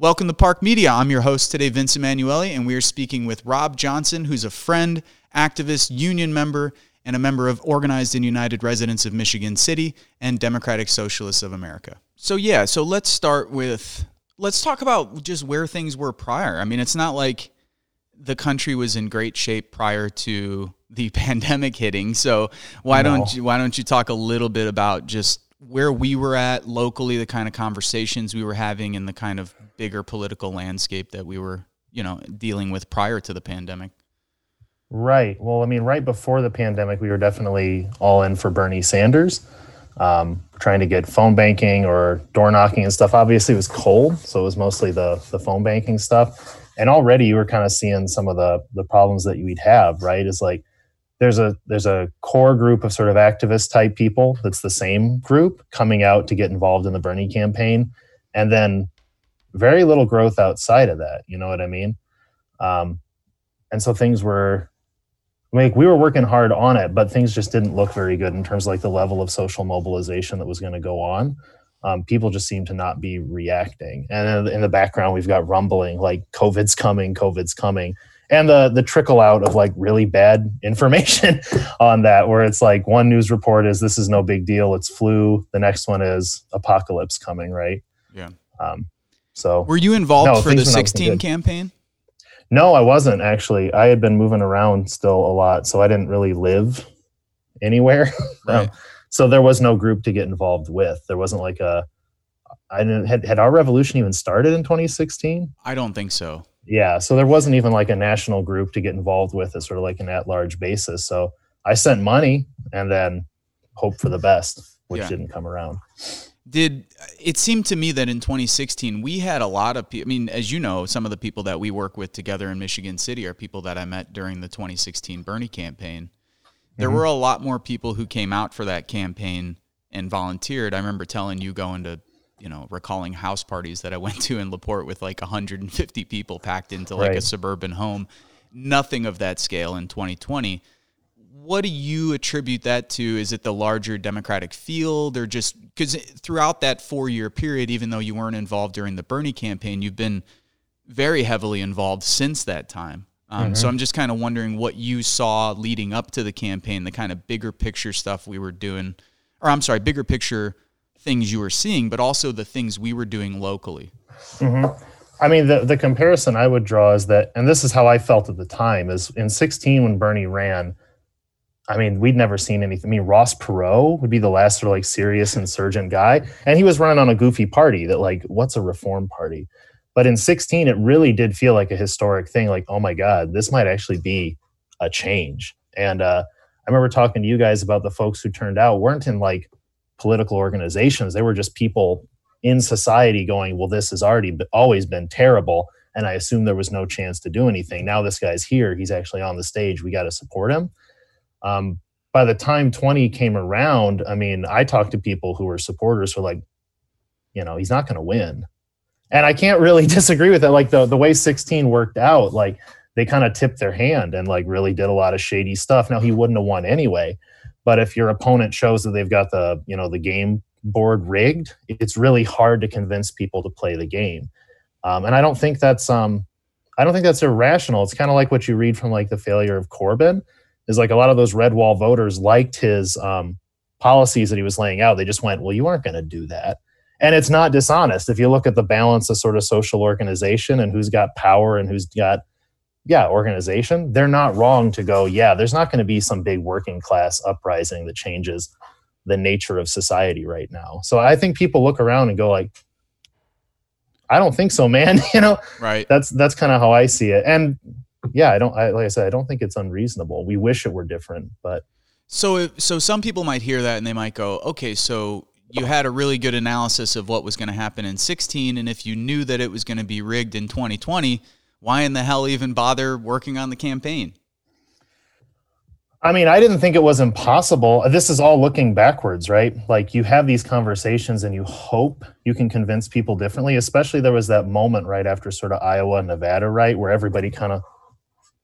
Welcome to PARC Media. I'm your host today, Vince Emanuele, and we are speaking with Rob Johnson, who's a friend, activist, union member, and a member of Organized and United Residents of Michigan City and Democratic Socialists of America. So, yeah, so let's start with let's talk about just where things were prior. I mean, it's not like the country was in great shape prior to the pandemic hitting. So, why no. don't you why don't you talk a little bit about just where we were at locally, the kind of conversations we were having and the kind of bigger political landscape that we were, you know, dealing with prior to the pandemic? Right. Well, I mean, right before the pandemic, we were definitely all in for Bernie Sanders, um, trying to get phone banking or door knocking and stuff. Obviously, it was cold, so it was mostly the the phone banking stuff. And already, you were kind of seeing some of the the problems that you'd have. Right? Is like there's a there's a core group of sort of activist type people that's the same group coming out to get involved in the Bernie campaign, and then very little growth outside of that. You know what I mean? Um, and so things were like we were working hard on it, but things just didn't look very good in terms of like the level of social mobilization that was going to go on. Um, people just seem to not be reacting. And in the background, we've got rumbling like COVID's coming, COVID's coming, and the the trickle out of like really bad information on that, where it's like one news report is this is no big deal, it's flu. The next one is apocalypse coming, right? Yeah. Um, so were you involved no, for the 16 campaign? No, I wasn't actually. I had been moving around still a lot, so I didn't really live anywhere. Right. um, so there was no group to get involved with. There wasn't like a. I didn't had had our revolution even started in 2016. I don't think so. Yeah, so there wasn't even like a national group to get involved with as sort of like an at-large basis. So I sent money and then hope for the best, which yeah. didn't come around did it seemed to me that in 2016 we had a lot of people i mean as you know some of the people that we work with together in michigan city are people that i met during the 2016 bernie campaign there mm-hmm. were a lot more people who came out for that campaign and volunteered i remember telling you going to you know recalling house parties that i went to in laporte with like 150 people packed into like right. a suburban home nothing of that scale in 2020 what do you attribute that to? Is it the larger Democratic field, or just because throughout that four year period, even though you weren't involved during the Bernie campaign, you've been very heavily involved since that time. Um, mm-hmm. So I'm just kind of wondering what you saw leading up to the campaign, the kind of bigger picture stuff we were doing, or I'm sorry, bigger picture things you were seeing, but also the things we were doing locally. Mm-hmm. I mean, the, the comparison I would draw is that, and this is how I felt at the time, is in 16 when Bernie ran, I mean, we'd never seen anything. I mean, Ross Perot would be the last sort of like serious insurgent guy. And he was running on a goofy party that, like, what's a reform party? But in 16, it really did feel like a historic thing. Like, oh my God, this might actually be a change. And uh, I remember talking to you guys about the folks who turned out weren't in like political organizations. They were just people in society going, well, this has already always been terrible. And I assume there was no chance to do anything. Now this guy's here. He's actually on the stage. We got to support him. Um, by the time 20 came around, I mean, I talked to people who were supporters who were like, you know, he's not going to win. And I can't really disagree with that. Like the, the way 16 worked out, like they kind of tipped their hand and like really did a lot of shady stuff. Now he wouldn't have won anyway. But if your opponent shows that they've got the, you know, the game board rigged, it's really hard to convince people to play the game. Um, and I don't think that's um, I don't think that's irrational. It's kind of like what you read from like the failure of Corbyn is like a lot of those red wall voters liked his um, policies that he was laying out. They just went, well, you aren't going to do that. And it's not dishonest. If you look at the balance of sort of social organization and who's got power and who's got, yeah, organization, they're not wrong to go, yeah, there's not going to be some big working class uprising that changes the nature of society right now. So I think people look around and go like, I don't think so, man. you know, right. That's that's kind of how I see it. And yeah, I don't. I, like I said, I don't think it's unreasonable. We wish it were different, but so if, so some people might hear that and they might go, okay, so you had a really good analysis of what was going to happen in 16, and if you knew that it was going to be rigged in 2020, why in the hell even bother working on the campaign? I mean, I didn't think it was impossible. This is all looking backwards, right? Like you have these conversations and you hope you can convince people differently. Especially there was that moment right after sort of Iowa Nevada, right, where everybody kind of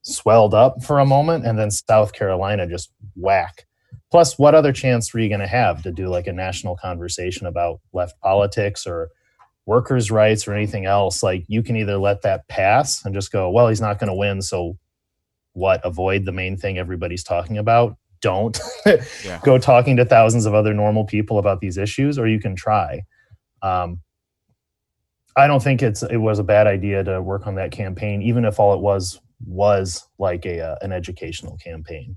swelled up for a moment and then South Carolina just whack. Plus, what other chance were you going to have to do like a national conversation about left politics or workers' rights or anything else, like you can either let that pass and just go, well, he's not going to win. So what? Avoid the main thing everybody's talking about. Don't yeah. go talking to thousands of other normal people about these issues, or you can try. Um, I don't think it's it was a bad idea to work on that campaign, even if all it was was like a uh, an educational campaign.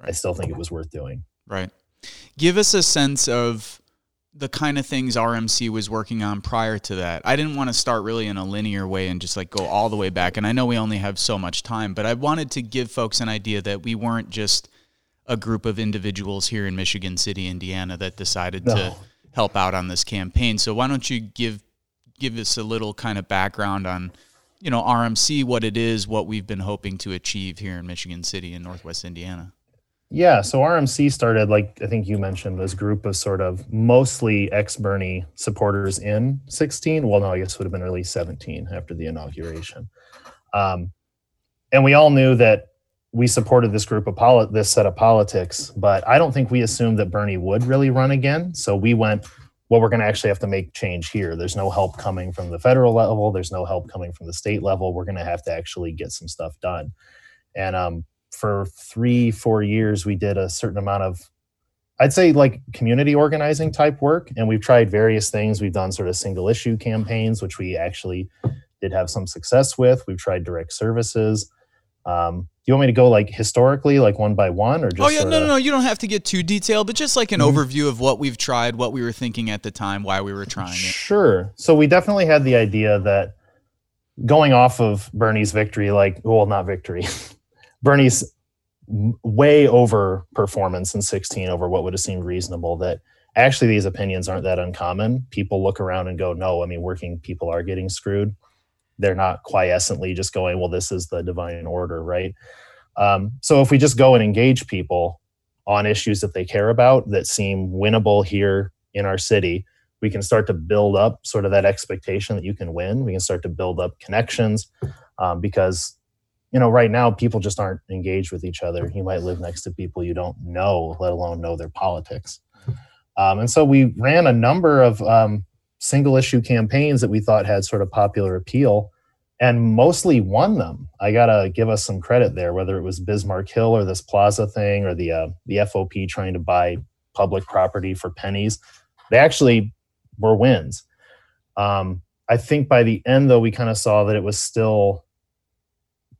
Right. I still think it was worth doing. Right. Give us a sense of the kind of things OURMC was working on prior to that. I didn't want to start really in a linear way and just like go all the way back. And I know we only have so much time, but I wanted to give folks an idea that we weren't just a group of individuals here in Michigan City, Indiana that decided no. to help out on this campaign. So why don't you give give us a little kind of background on you know OURMC, what it is, what we've been hoping to achieve here in Michigan City and Northwest Indiana. Yeah, so OURMC started, like I think you mentioned, this group of sort of mostly ex Bernie supporters in 16. Well, no, I guess it would have been really 17 after the inauguration. Um, and we all knew that we supported this group of poli- this set of politics, but I don't think we assumed that Bernie would really run again. So we went, well, we're going to actually have to make change here. There's no help coming from the federal level. There's no help coming from the state level. We're going to have to actually get some stuff done. And um, for three, four years, we did a certain amount of, I'd say like community organizing type work. And we've tried various things. We've done sort of single issue campaigns, which we actually did have some success with. We've tried direct services. Um, do you want me to go like historically, like one by one, or just? Oh yeah, no, no, no. You don't have to get too detailed, but just like an mm-hmm. overview of what we've tried, what we were thinking at the time, why we were trying it. Sure. So we definitely had the idea that going off of Bernie's victory, like well, not victory, Bernie's way over performance in 16 over what would have seemed reasonable that actually these opinions aren't that uncommon. People look around and go no i mean working people are getting screwed. They're not quiescently just going well this is the divine order right? Um, so if we just go and engage people on issues that they care about that seem winnable here in our city we can start to build up sort of that expectation that you can win. We can start to build up connections um, because you know, right now people just aren't engaged with each other. You might live next to people you don't know, let alone know their politics. Um, and so we ran a number of um, single issue campaigns that we thought had sort of popular appeal and mostly won them. I gotta give us some credit there, whether it was Bismarck Hill or this Plaza thing or the uh, the FOP trying to buy public property for pennies. They actually were wins. Um, I think by the end, though, we kind of saw that it was still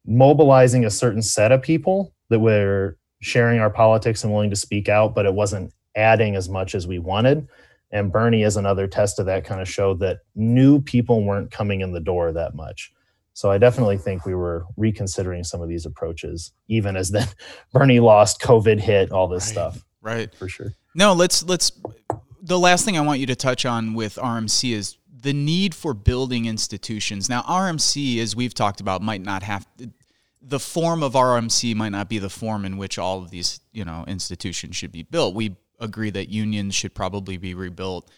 mobilizing a certain set of people that were sharing our politics and willing to speak out, but it wasn't adding as much as we wanted. And Bernie, is another test of that, kind of showed that new people weren't coming in the door that much. So I definitely think we were reconsidering some of these approaches, even as then Bernie lost, COVID hit, all this right, stuff. Right. For sure. No, let's let's the last thing I want you to touch on with OURMC is the need for building institutions. Now, OURMC, as we've talked about, might not have the form of OURMC might not be the form in which all of these you know institutions should be built. We agree that unions should probably be rebuilt,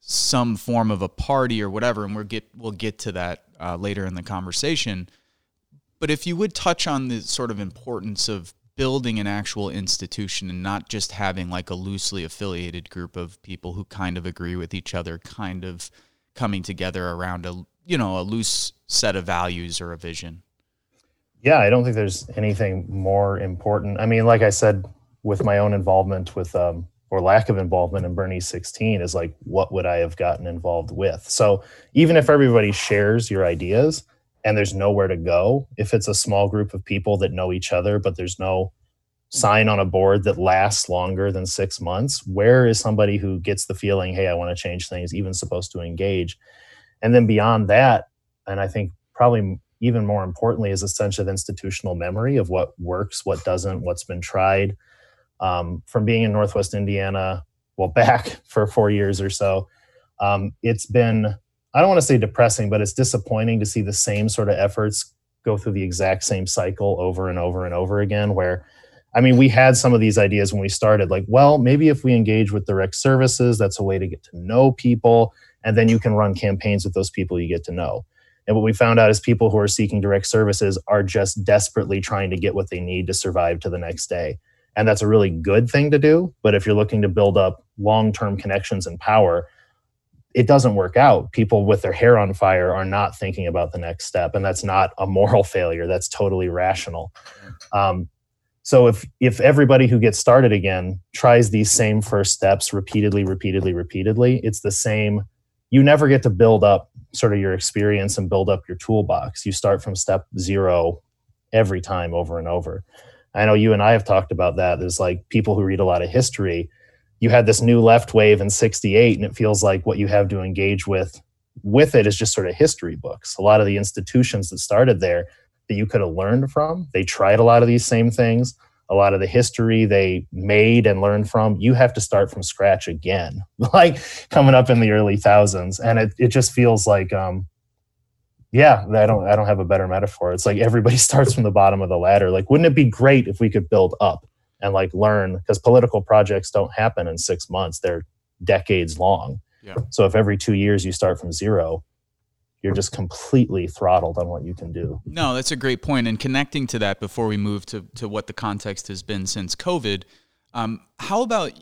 some form of a party or whatever, and we'll get we'll get to that uh, later in the conversation. But if you would touch on the sort of importance of building an actual institution and not just having like a loosely affiliated group of people who kind of agree with each other, kind of coming together around a you know a loose set of values or a vision? Yeah i don't think there's anything more important. I mean like i said with my own involvement with um, or lack of involvement in bernie 16 is like what would i have gotten involved with? So even if everybody shares your ideas and there's nowhere to go if it's a small group of people that know each other but there's no sign on a board that lasts longer than six months where is somebody who gets the feeling hey i want to change things even supposed to engage? And then beyond that and i think probably even more importantly is a sense of institutional memory of what works what doesn't what's been tried. Um, from being in northwest indiana well back for four years or so um, it's been i don't want to say depressing but it's disappointing to see the same sort of efforts go through the exact same cycle over and over and over again where I mean, we had some of these ideas when we started, like, well, maybe if we engage with direct services, that's a way to get to know people. And then you can run campaigns with those people you get to know. And what we found out is people who are seeking direct services are just desperately trying to get what they need to survive to the next day. And that's a really good thing to do. But if you're looking to build up long term connections and power, it doesn't work out. People with their hair on fire are not thinking about the next step, and that's not a moral failure. That's totally rational. Um, so if if everybody who gets started again tries these same first steps repeatedly, repeatedly, repeatedly, it's the same. You never get to build up sort of your experience and build up your toolbox. You start from step zero every time over and over. I know you and I have talked about that. There's like people who read a lot of history. You had this new left wave in 68, and it feels like what you have to engage with with it is just sort of history books. A lot of the institutions that started there that you could have learned from. They tried a lot of these same things. A lot of the history they made and learned from, you have to start from scratch again, like coming up in the early thousands. And it, it just feels like, um, yeah, I don't, I don't have a better metaphor. It's like everybody starts from the bottom of the ladder. Like, wouldn't it be great if we could build up and like learn? Because political projects don't happen in six months; they're decades long. Yeah. So if every two years you start from zero, you're just completely throttled on what you can do. No, that's a great point. And connecting to that before we move to, to what the context has been since COVID, um, how about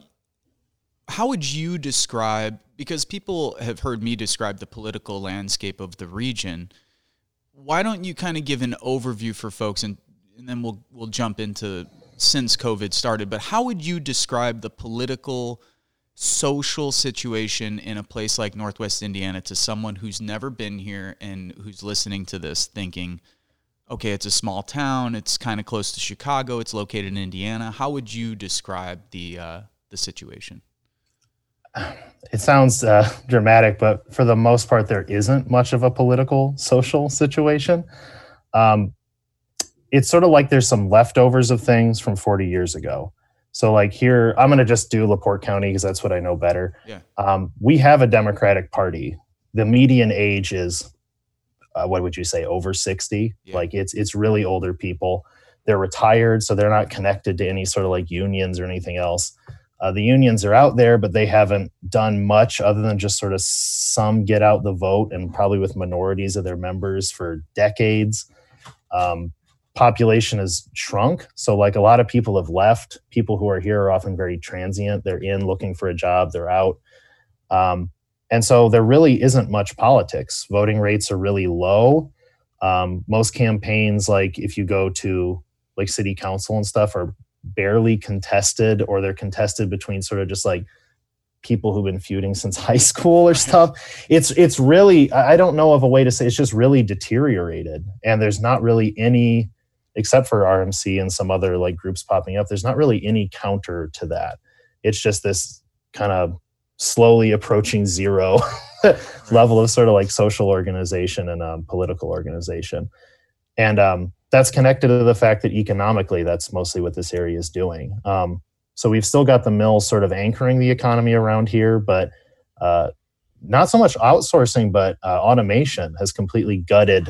how would you describe because people have heard me describe the political landscape of the region. Why don't you kind of give an overview for folks and, and then we'll we'll jump into since COVID started, but how would you describe the political social situation in a place like Northwest Indiana to someone who's never been here and who's listening to this thinking, okay, it's a small town, it's kind of close to Chicago, it's located in Indiana. How would you describe the uh, the situation? It sounds uh, dramatic, but for the most part, there isn't much of a political social situation. Um, it's sort of like there's some leftovers of things from 40 years ago. So like here, I'm going to just do LaPorte County because that's what I know better. Yeah. Um, we have a Democratic Party. The median age is, uh, what would you say, over 60? Yeah. Like it's it's really older people. They're retired, so they're not connected to any sort of like unions or anything else. Uh, the unions are out there, but they haven't done much other than just sort of some get out the vote and probably with minorities of their members for decades. Um, population has shrunk. So, like a lot of people have left. People who are here are often very transient. They're in looking for a job, they're out. Um, and so, there really isn't much politics. Voting rates are really low. Um, most campaigns, like if you go to like city council and stuff, are barely contested or they're contested between sort of just like people who've been feuding since high school or stuff. It's it's really I don't know of a way to say it's just really deteriorated and there's not really any except for OURMC and some other like groups popping up, there's not really any counter to that. It's just this kind of slowly approaching zero level of sort of like social organization and um, political organization. And um, that's connected to the fact that economically, that's mostly what this area is doing. Um, so we've still got the mills sort of anchoring the economy around here, but uh, not so much outsourcing, but uh, automation has completely gutted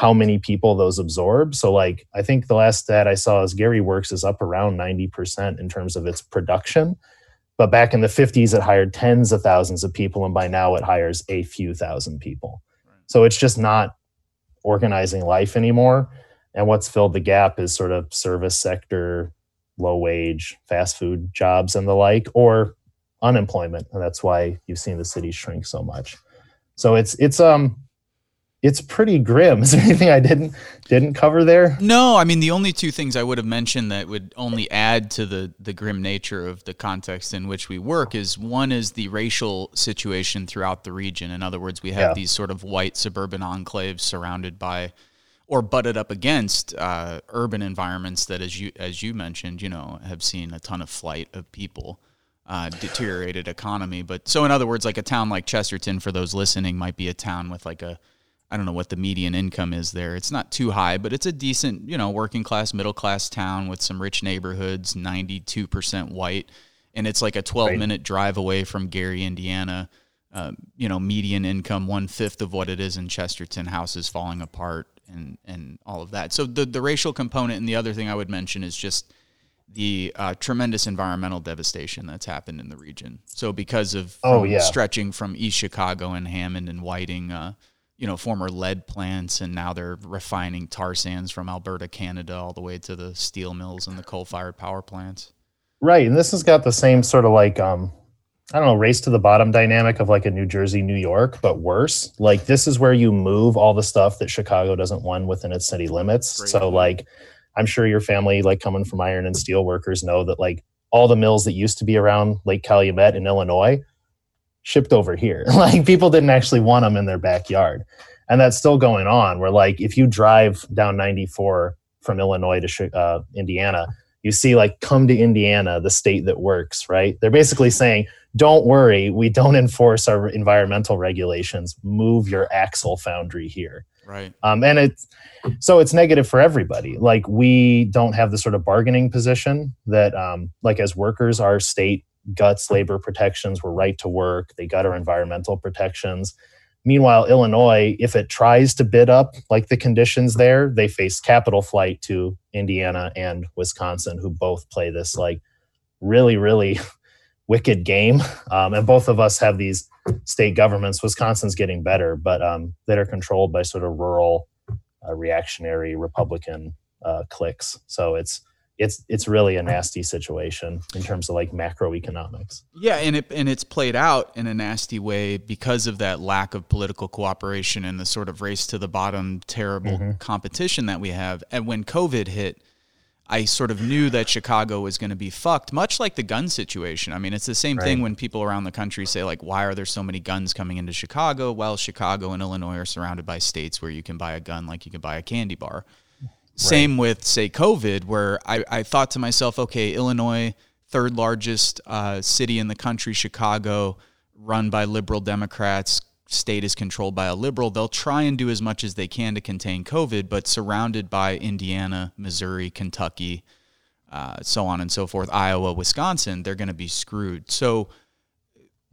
how many people those absorb. So, like, I think the last stat I saw is Gary Works is up around 90% in terms of its production. But back in the 50s, it hired tens of thousands of people, and by now it hires a few thousand people. So it's just not organizing life anymore. And what's filled the gap is sort of service sector, low wage, fast food jobs, and the like, or unemployment. And that's why you've seen the city shrink so much. So it's it's um it's pretty grim. Is there anything I didn't didn't cover there? No, I mean the only two things I would have mentioned that would only add to the the grim nature of the context in which we work is one is the racial situation throughout the region. In other words, we have yeah. these sort of white suburban enclaves surrounded by or butted up against uh, urban environments that, as you as you mentioned, you know, have seen a ton of flight of people. Uh, deteriorated economy, but so in other words, like a town like Chesterton, for those listening, might be a town with like a I don't know what the median income is there. It's not too high, but it's a decent, you know, working class, middle class town with some rich neighborhoods, 92% white. And it's like a 12 right. minute drive away from Gary, Indiana. Uh, you know, median income, one fifth of what it is in Chesterton, houses falling apart and, and all of that. So the, the racial component and the other thing I would mention is just the uh, tremendous environmental devastation that's happened in the region. So because of oh, yeah. stretching from East Chicago and Hammond and Whiting, uh, you know, former lead plants, and now they're refining tar sands from Alberta, Canada, all the way to the steel mills and the coal-fired power plants. Right, and this has got the same sort of like um, I don't know, race to the bottom dynamic of like a New Jersey, New York, but worse. Like this is where you move all the stuff that Chicago doesn't want within its city limits. Great. So like I'm sure your family, like coming from iron and steel workers, know that like all the mills that used to be around Lake Calumet in Illinois shipped over here. like people didn't actually want them in their backyard. And that's still going on where like if you drive down 94 from Illinois to uh, Indiana, you see like come to Indiana, the state that works, right? They're basically saying don't worry, we don't enforce our environmental regulations. Move your axle foundry here. Right. Um, and it's so it's negative for everybody. Like we don't have the sort of bargaining position that, um, like as workers, our state guts labor protections. We're right to work. They got our environmental protections. Meanwhile, Illinois, if it tries to bid up like the conditions there, they face capital flight to Indiana and Wisconsin, who both play this like really, really wicked game. Um, and both of us have these state governments. Wisconsin's getting better, but um, that are controlled by sort of rural, uh, reactionary Republican uh, cliques. So it's it's it's really a nasty situation in terms of like macroeconomics. Yeah, and it and it's played out in a nasty way because of that lack of political cooperation and the sort of race to the bottom, terrible mm-hmm. competition that we have. And when COVID hit, I sort of knew that Chicago was going to be fucked, much like the gun situation. I mean, it's the same right. thing when people around the country say, like, why are there so many guns coming into Chicago? Well, Chicago and Illinois are surrounded by states where you can buy a gun like you can buy a candy bar. Right. Same with, say, COVID, where I, I thought to myself, okay, Illinois, third largest uh, city in the country, Chicago, run by liberal Democrats, state is controlled by a liberal, they'll try and do as much as they can to contain COVID, but surrounded by Indiana, Missouri, Kentucky, uh, so on and so forth, Iowa, Wisconsin, they're going to be screwed. So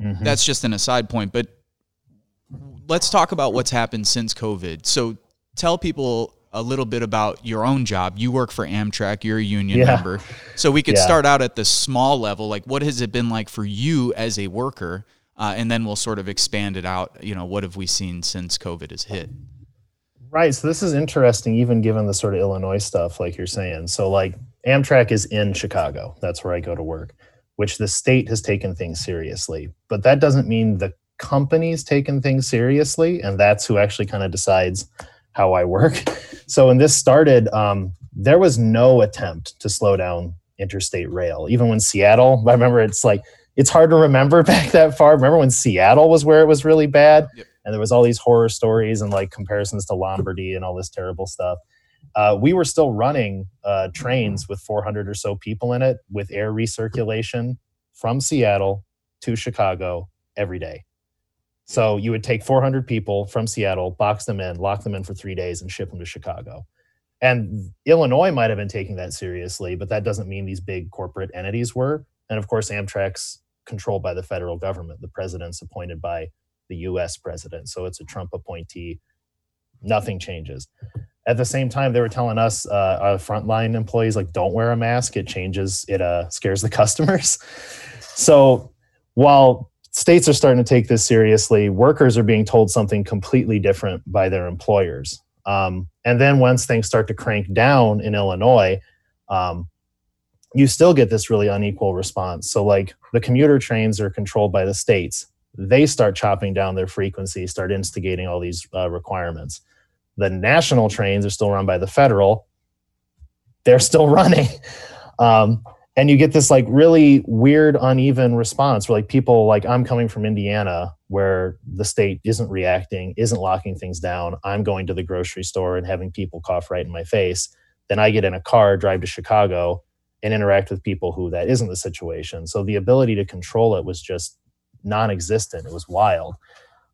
mm-hmm. that's just an aside point. But let's talk about what's happened since COVID. So tell people a little bit about your own job. You work for Amtrak, you're a union yeah. member. So we could yeah. start out at the small level. Like, what has it been like for you as a worker? uh, and then we'll sort of expand it out. You know, what have we seen since COVID has hit? Right. So this is interesting, even given the sort of Illinois stuff, like you're saying. So like Amtrak is in Chicago. That's where I go to work, which the state has taken things seriously. But that doesn't mean the company's taken things seriously, and that's who actually kind of decides how I work. So when this started, um, there was no attempt to slow down interstate rail. Even when Seattle, I remember it's like it's hard to remember back that far. Remember when Seattle was where it was really bad, yep. and there was all these horror stories and like comparisons to Lombardy and all this terrible stuff. Uh, we were still running uh, trains with 400 or so people in it with air recirculation from Seattle to Chicago every day. So you would take 400 people from Seattle, box them in, lock them in for three days, and ship them to Chicago. And Illinois might have been taking that seriously, but that doesn't mean these big corporate entities were. And of course, Amtrak's controlled by the federal government. The president's appointed by the US president. So it's a Trump appointee. Nothing changes. At the same time, they were telling us, uh, our frontline employees, like, don't wear a mask. It changes, it uh, scares the customers. so while states are starting to take this seriously, workers are being told something completely different by their employers. Um, and then once things start to crank down in Illinois, um, you still get this really unequal response. So, like the commuter trains are controlled by the states. They start chopping down their frequency, start instigating all these uh, requirements. The national trains are still run by the federal. They're still running. Um, and you get this like really weird, uneven response where like people like I'm coming from Indiana where the state isn't reacting, isn't locking things down. I'm going to the grocery store and having people cough right in my face. Then I get in a car, drive to Chicago, and interact with people who that isn't the situation. So the ability to control it was just non-existent. It was wild.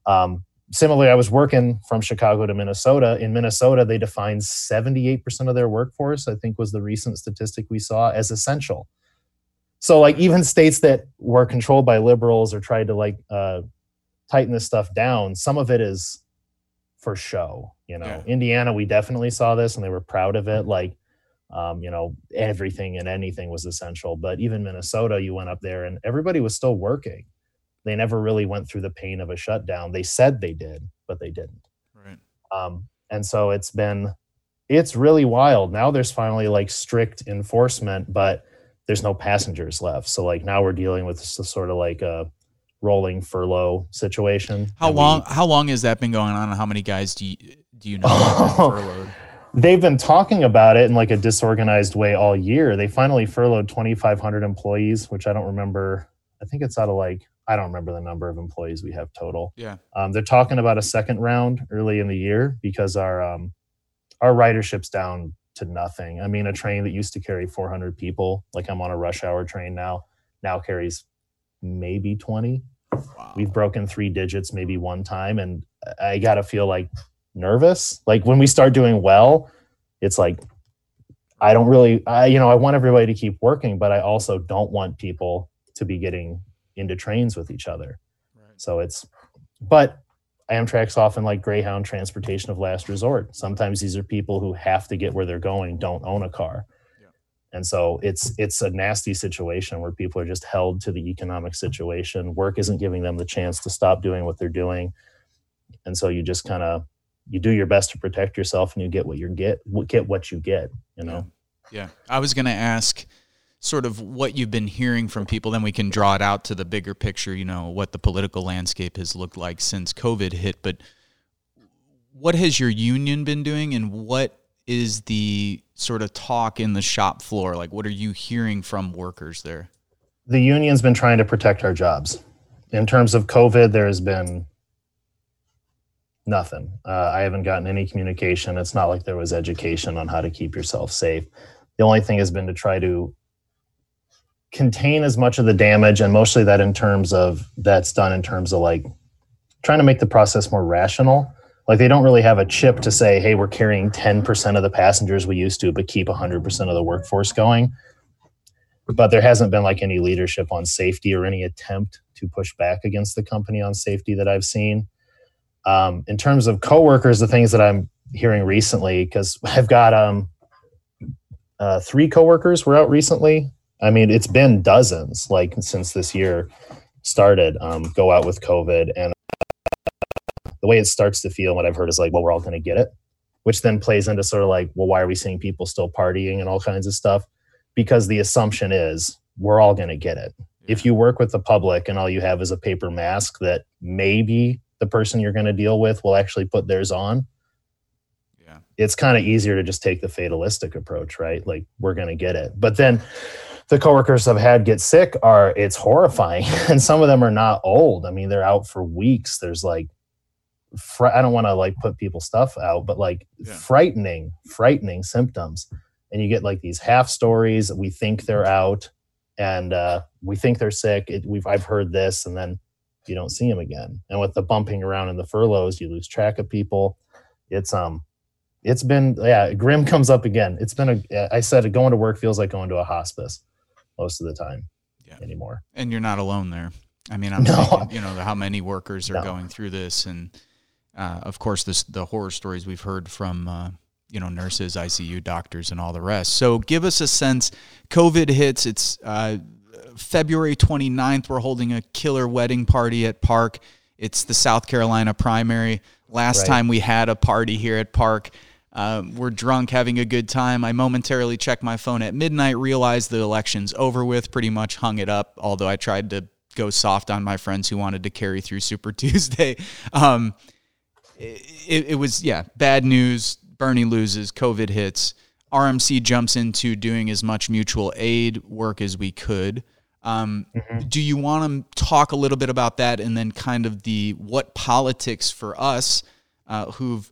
Um, similarly, I was working from Chicago to Minnesota. In Minnesota, they defined 78% of their workforce, I think was the recent statistic we saw, as essential. So like even states that were controlled by liberals or tried to like uh, tighten this stuff down, some of it is for show. You know, yeah. Indiana, we definitely saw this and they were proud of it. Like um, you know, everything and anything was essential. But even Minnesota, you went up there and everybody was still working. They never really went through the pain of a shutdown. They said they did, but they didn't. Right. Um, and so it's been, it's really wild. Now there's finally like strict enforcement, but there's no passengers left. So like now we're dealing with sort of like a rolling furlough situation. How long? We, how long has that been going on? And how many guys do you do you know furloughed? They've been talking about it in like a disorganized way all year. They finally furloughed 2,500 employees, which I don't remember. I think it's out of like I don't remember the number of employees we have total. Yeah. Um, they're talking about a second round early in the year because our um, our ridership's down to nothing. I mean, a train that used to carry 400 people, like I'm on a rush hour train now, now carries maybe 20. Wow. We've broken three digits maybe one time, and I gotta feel like nervous. Like when we start doing well, it's like I don't really, I you know, I want everybody to keep working, but I also don't want people to be getting into trains with each other. Right. So it's, but Amtrak's often like Greyhound transportation of last resort. Sometimes these are people who have to get where they're going, don't own a car. Yeah. And so it's it's a nasty situation where people are just held to the economic situation. Work isn't giving them the chance to stop doing what they're doing. And so you just kind of you do your best to protect yourself and you get what you get get what you get, you know. Yeah. yeah. I was going to ask sort of what you've been hearing from people, then we can draw it out to the bigger picture, you know, what the political landscape has looked like since COVID hit. But what has your union been doing and what is the sort of talk in the shop floor? Like, what are you hearing from workers there? The union's been trying to protect our jobs. In terms of COVID, there has been nothing. Uh, I haven't gotten any communication. It's not like there was education on how to keep yourself safe. The only thing has been to try to contain as much of the damage and mostly that in terms of that's done in terms of like trying to make the process more rational. Like they don't really have a chip to say hey we're carrying 10% of the passengers we used to but keep 100% of the workforce going. But there hasn't been like any leadership on safety or any attempt to push back against the company on safety that i've seen. Um, in terms of coworkers the things that i'm hearing recently because i've got um, uh, three coworkers were out recently I mean, it's been dozens like since this year started. Um, go out with COVID, and the way it starts to feel, what I've heard is like, well, we're all going to get it, which then plays into sort of like, well, why are we seeing people still partying and all kinds of stuff? Because the assumption is we're all going to get it. If you work with the public and all you have is a paper mask that maybe the person you're going to deal with will actually put theirs on, yeah. it's kind of easier to just take the fatalistic approach, right? Like we're going to get it. But then the coworkers I've had get sick are it's horrifying, and some of them are not old. I mean, they're out for weeks. There's like, fr- I don't want to like put people's stuff out, but like yeah. frightening, frightening symptoms, and you get like these half stories. We think they're out, and uh, we think they're sick. It, we've I've heard this, and then you don't see them again. And with the bumping around in the furloughs, you lose track of people. It's um it's been yeah grim comes up again it's been a i said going to work feels like going to a hospice most of the time yeah. anymore. And you're not alone there. I mean, I'm no. thinking, you know, how many workers are no. going through this, and uh, of course, this the horror stories we've heard from. Uh, you know, nurses, ICU doctors, and all the rest. So, give us a sense. COVID hits. It's uh, February 29th. We're holding a killer wedding party at PARC. It's the South Carolina primary. Last right. time we had a party here at PARC, um, we're drunk, having a good time. I momentarily checked my phone at midnight, realized the election's over with, pretty much hung it up, although I tried to go soft on my friends who wanted to carry through Super Tuesday. Um, it, it was, yeah, bad news. Bernie loses, COVID hits. OURMC jumps into doing as much mutual aid work as we could. Um, mm-hmm. Do you want to talk a little bit about that and then kind of the what politics for us uh, who've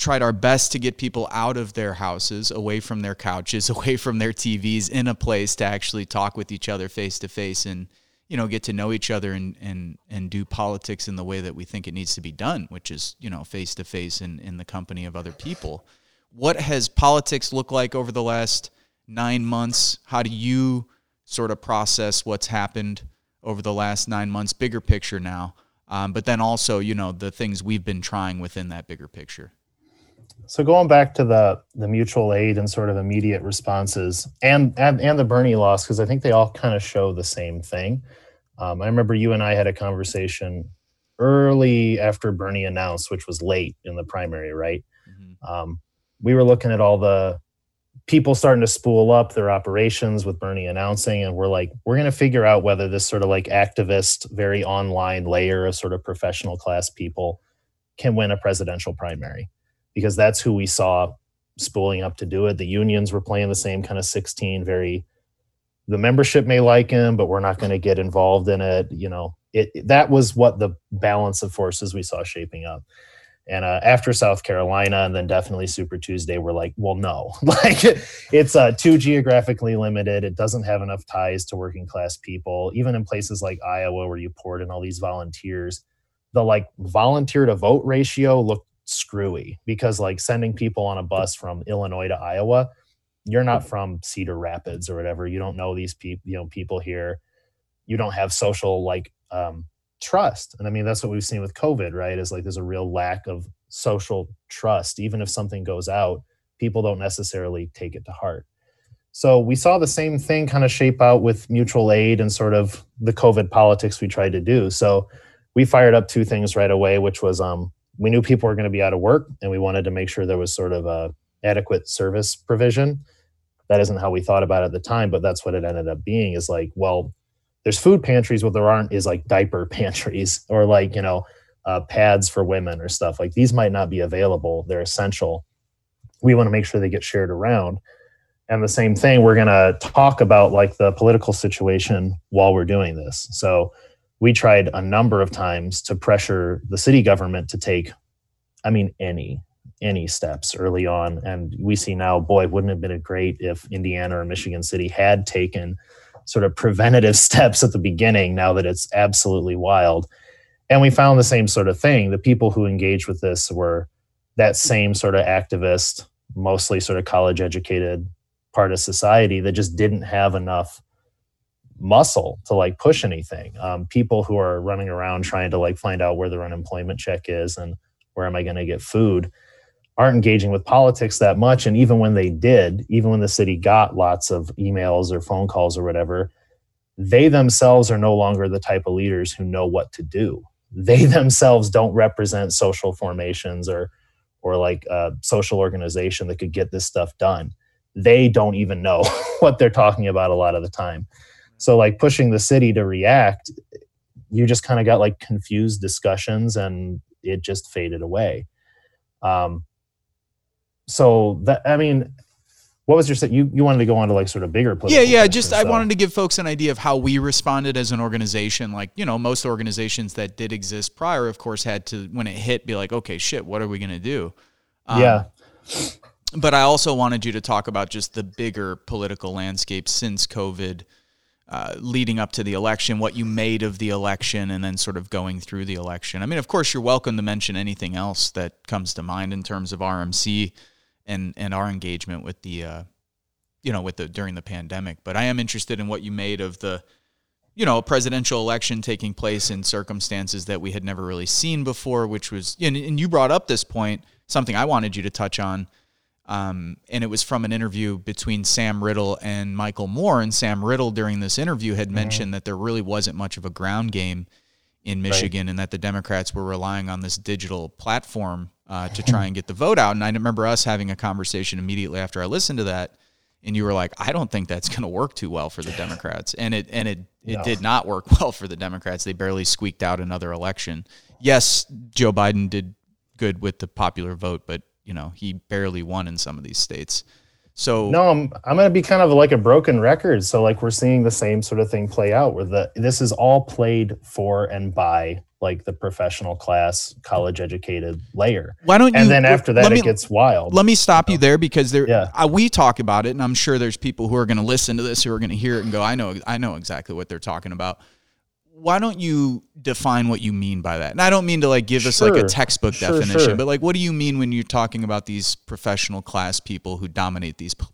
tried our best to get people out of their houses, away from their couches, away from their TVs, in a place to actually talk with each other face to face and you know get to know each other and and and do politics in the way that we think it needs to be done, which is you know face to face and in the company of other people. What has politics looked like over the last nine months? How do you sort of process what's happened over the last nine months, bigger picture now? Um, but then also, you know, the things we've been trying within that bigger picture. So going back to the the mutual aid and sort of immediate responses and and, and the Bernie loss, because I think they all kind of show the same thing. Um, I remember you and I had a conversation early after Bernie announced, which was late in the primary, right? Mm-hmm. Um, we were looking at all the people starting to spool up their operations with Bernie announcing, and we're like, we're going to figure out whether this sort of like activist, very online layer of sort of professional class people can win a presidential primary because that's who we saw spooling up to do it. The unions were playing the same kind of 16, very the membership may like him, but we're not going to get involved in it. You know, it that was what the balance of forces we saw shaping up. And uh, after South Carolina and then definitely Super Tuesday, we're like, well, no, like it's uh, too geographically limited. It doesn't have enough ties to working class people. Even in places like Iowa, where you poured in all these volunteers, the like volunteer to vote ratio looked screwy because like sending people on a bus from Illinois to Iowa, you're not from Cedar Rapids or whatever. You don't know these people, you know, people here. You don't have social like um, trust. And I mean, that's what we've seen with COVID, right? Is like there's a real lack of social trust. Even if something goes out, people don't necessarily take it to heart. So we saw the same thing kind of shape out with mutual aid and sort of the COVID politics we tried to do. So we fired up two things right away, which was um, we knew people were going to be out of work and we wanted to make sure there was sort of a adequate service provision. That isn't how we thought about it at the time, but that's what it ended up being is like, well, there's food pantries what there aren't is like diaper pantries or like you know uh, pads for women or stuff. Like these might not be available. They're essential. We want to make sure they get shared around. And the same thing we're going to talk about like the political situation while we're doing this. So we tried a number of times to pressure the city government to take i mean any any steps early on and we see now boy wouldn't have been great if indiana or michigan city had taken sort of preventative steps at the beginning now that it's absolutely wild. And we found the same sort of thing. The people who engaged with this were that same sort of activist, mostly sort of college educated part of society that just didn't have enough muscle to like push anything. Um, people who are running around trying to like find out where their unemployment check is and where am I going to get food aren't engaging with politics that much. And even when they did, even when the city got lots of emails or phone calls or whatever, they themselves are no longer the type of leaders who know what to do. They themselves don't represent social formations or or like a social organization that could get this stuff done. They don't even know what they're talking about a lot of the time. So like pushing the city to react, you just kind of got like confused discussions and it just faded away. Um, so that I mean, what was your set? you you wanted to go on to like sort of bigger political. yeah yeah just i wanted to give folks an idea of how we responded as an organization like you know most organizations that did exist prior of course had to when it hit be like okay shit what are we going to do um, yeah but i also wanted you to talk about just the bigger political landscape since covid uh, leading up to the election what you made of the election and then sort of going through the election i mean of course you're welcome to mention anything else that comes to mind in terms of rmc and and our engagement with the uh, you know with the during the pandemic. But I am interested in what you made of the you know presidential election taking place in circumstances that we had never really seen before, which was and, and you brought up this point something I wanted you to touch on. Um, and it was from an interview between Sam Riddle and Michael Moore. And Sam Riddle, during this interview, had mm-hmm. mentioned that there really wasn't much of a ground game in Michigan right. and that the Democrats were relying on this digital platform uh, to try and get the vote out. And I remember us having a conversation immediately after I listened to that, and you were like, "I don't think that's going to work too well for the Democrats," and it and it it no. did not work well for the Democrats. They barely squeaked out another election. Yes, Joe Biden did good with the popular vote, but you know he barely won in some of these states. So no, I'm I'm gonna be kind of like a broken record. So like we're seeing the same sort of thing play out where the this is all played for and by like the professional class, college educated layer. Why don't you? And then after that, me, it gets wild. Let me stop you there because there, yeah. Uh, we talk about it, and I'm sure there's people who are going to listen to this who are going to hear it and go, "I know, I know exactly what they're talking about." Why don't you define what you mean by that? And I don't mean to like give us like a textbook sure, definition, sure. but like, what do you mean when you're talking about these professional class people who dominate these p-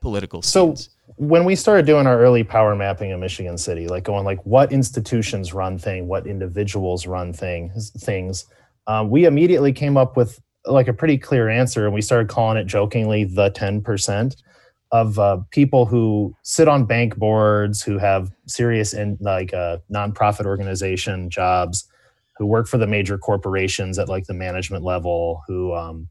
political scenes? So when we started doing our early power mapping in Michigan City, like going like what institutions run thing, what individuals run thing things, um, we immediately came up with like a pretty clear answer, and we started calling it jokingly the ten percent of uh, people who sit on bank boards, who have serious in like uh, nonprofit organization jobs, who work for the major corporations at like the management level, who um,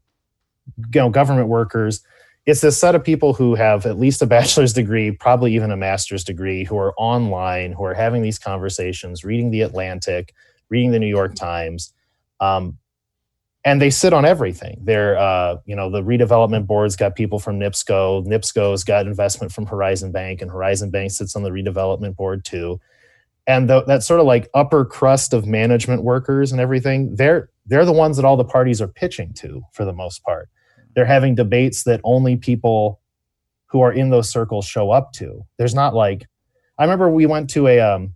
you know government workers. It's this set of people who have at least a bachelor's degree, probably even a master's degree, who are online, who are having these conversations, reading the Atlantic, reading the New York Times, um, and they sit on everything. They're, uh, you know, the redevelopment board's got people from NIPSCO. NIPSCO's got investment from Horizon Bank, and Horizon Bank sits on the redevelopment board too. And the, that sort of like upper crust of management workers and everything, they're they're the ones that all the parties are pitching to for the most part. They're having debates that only people who are in those circles show up to. There's not like, I remember we went to a um,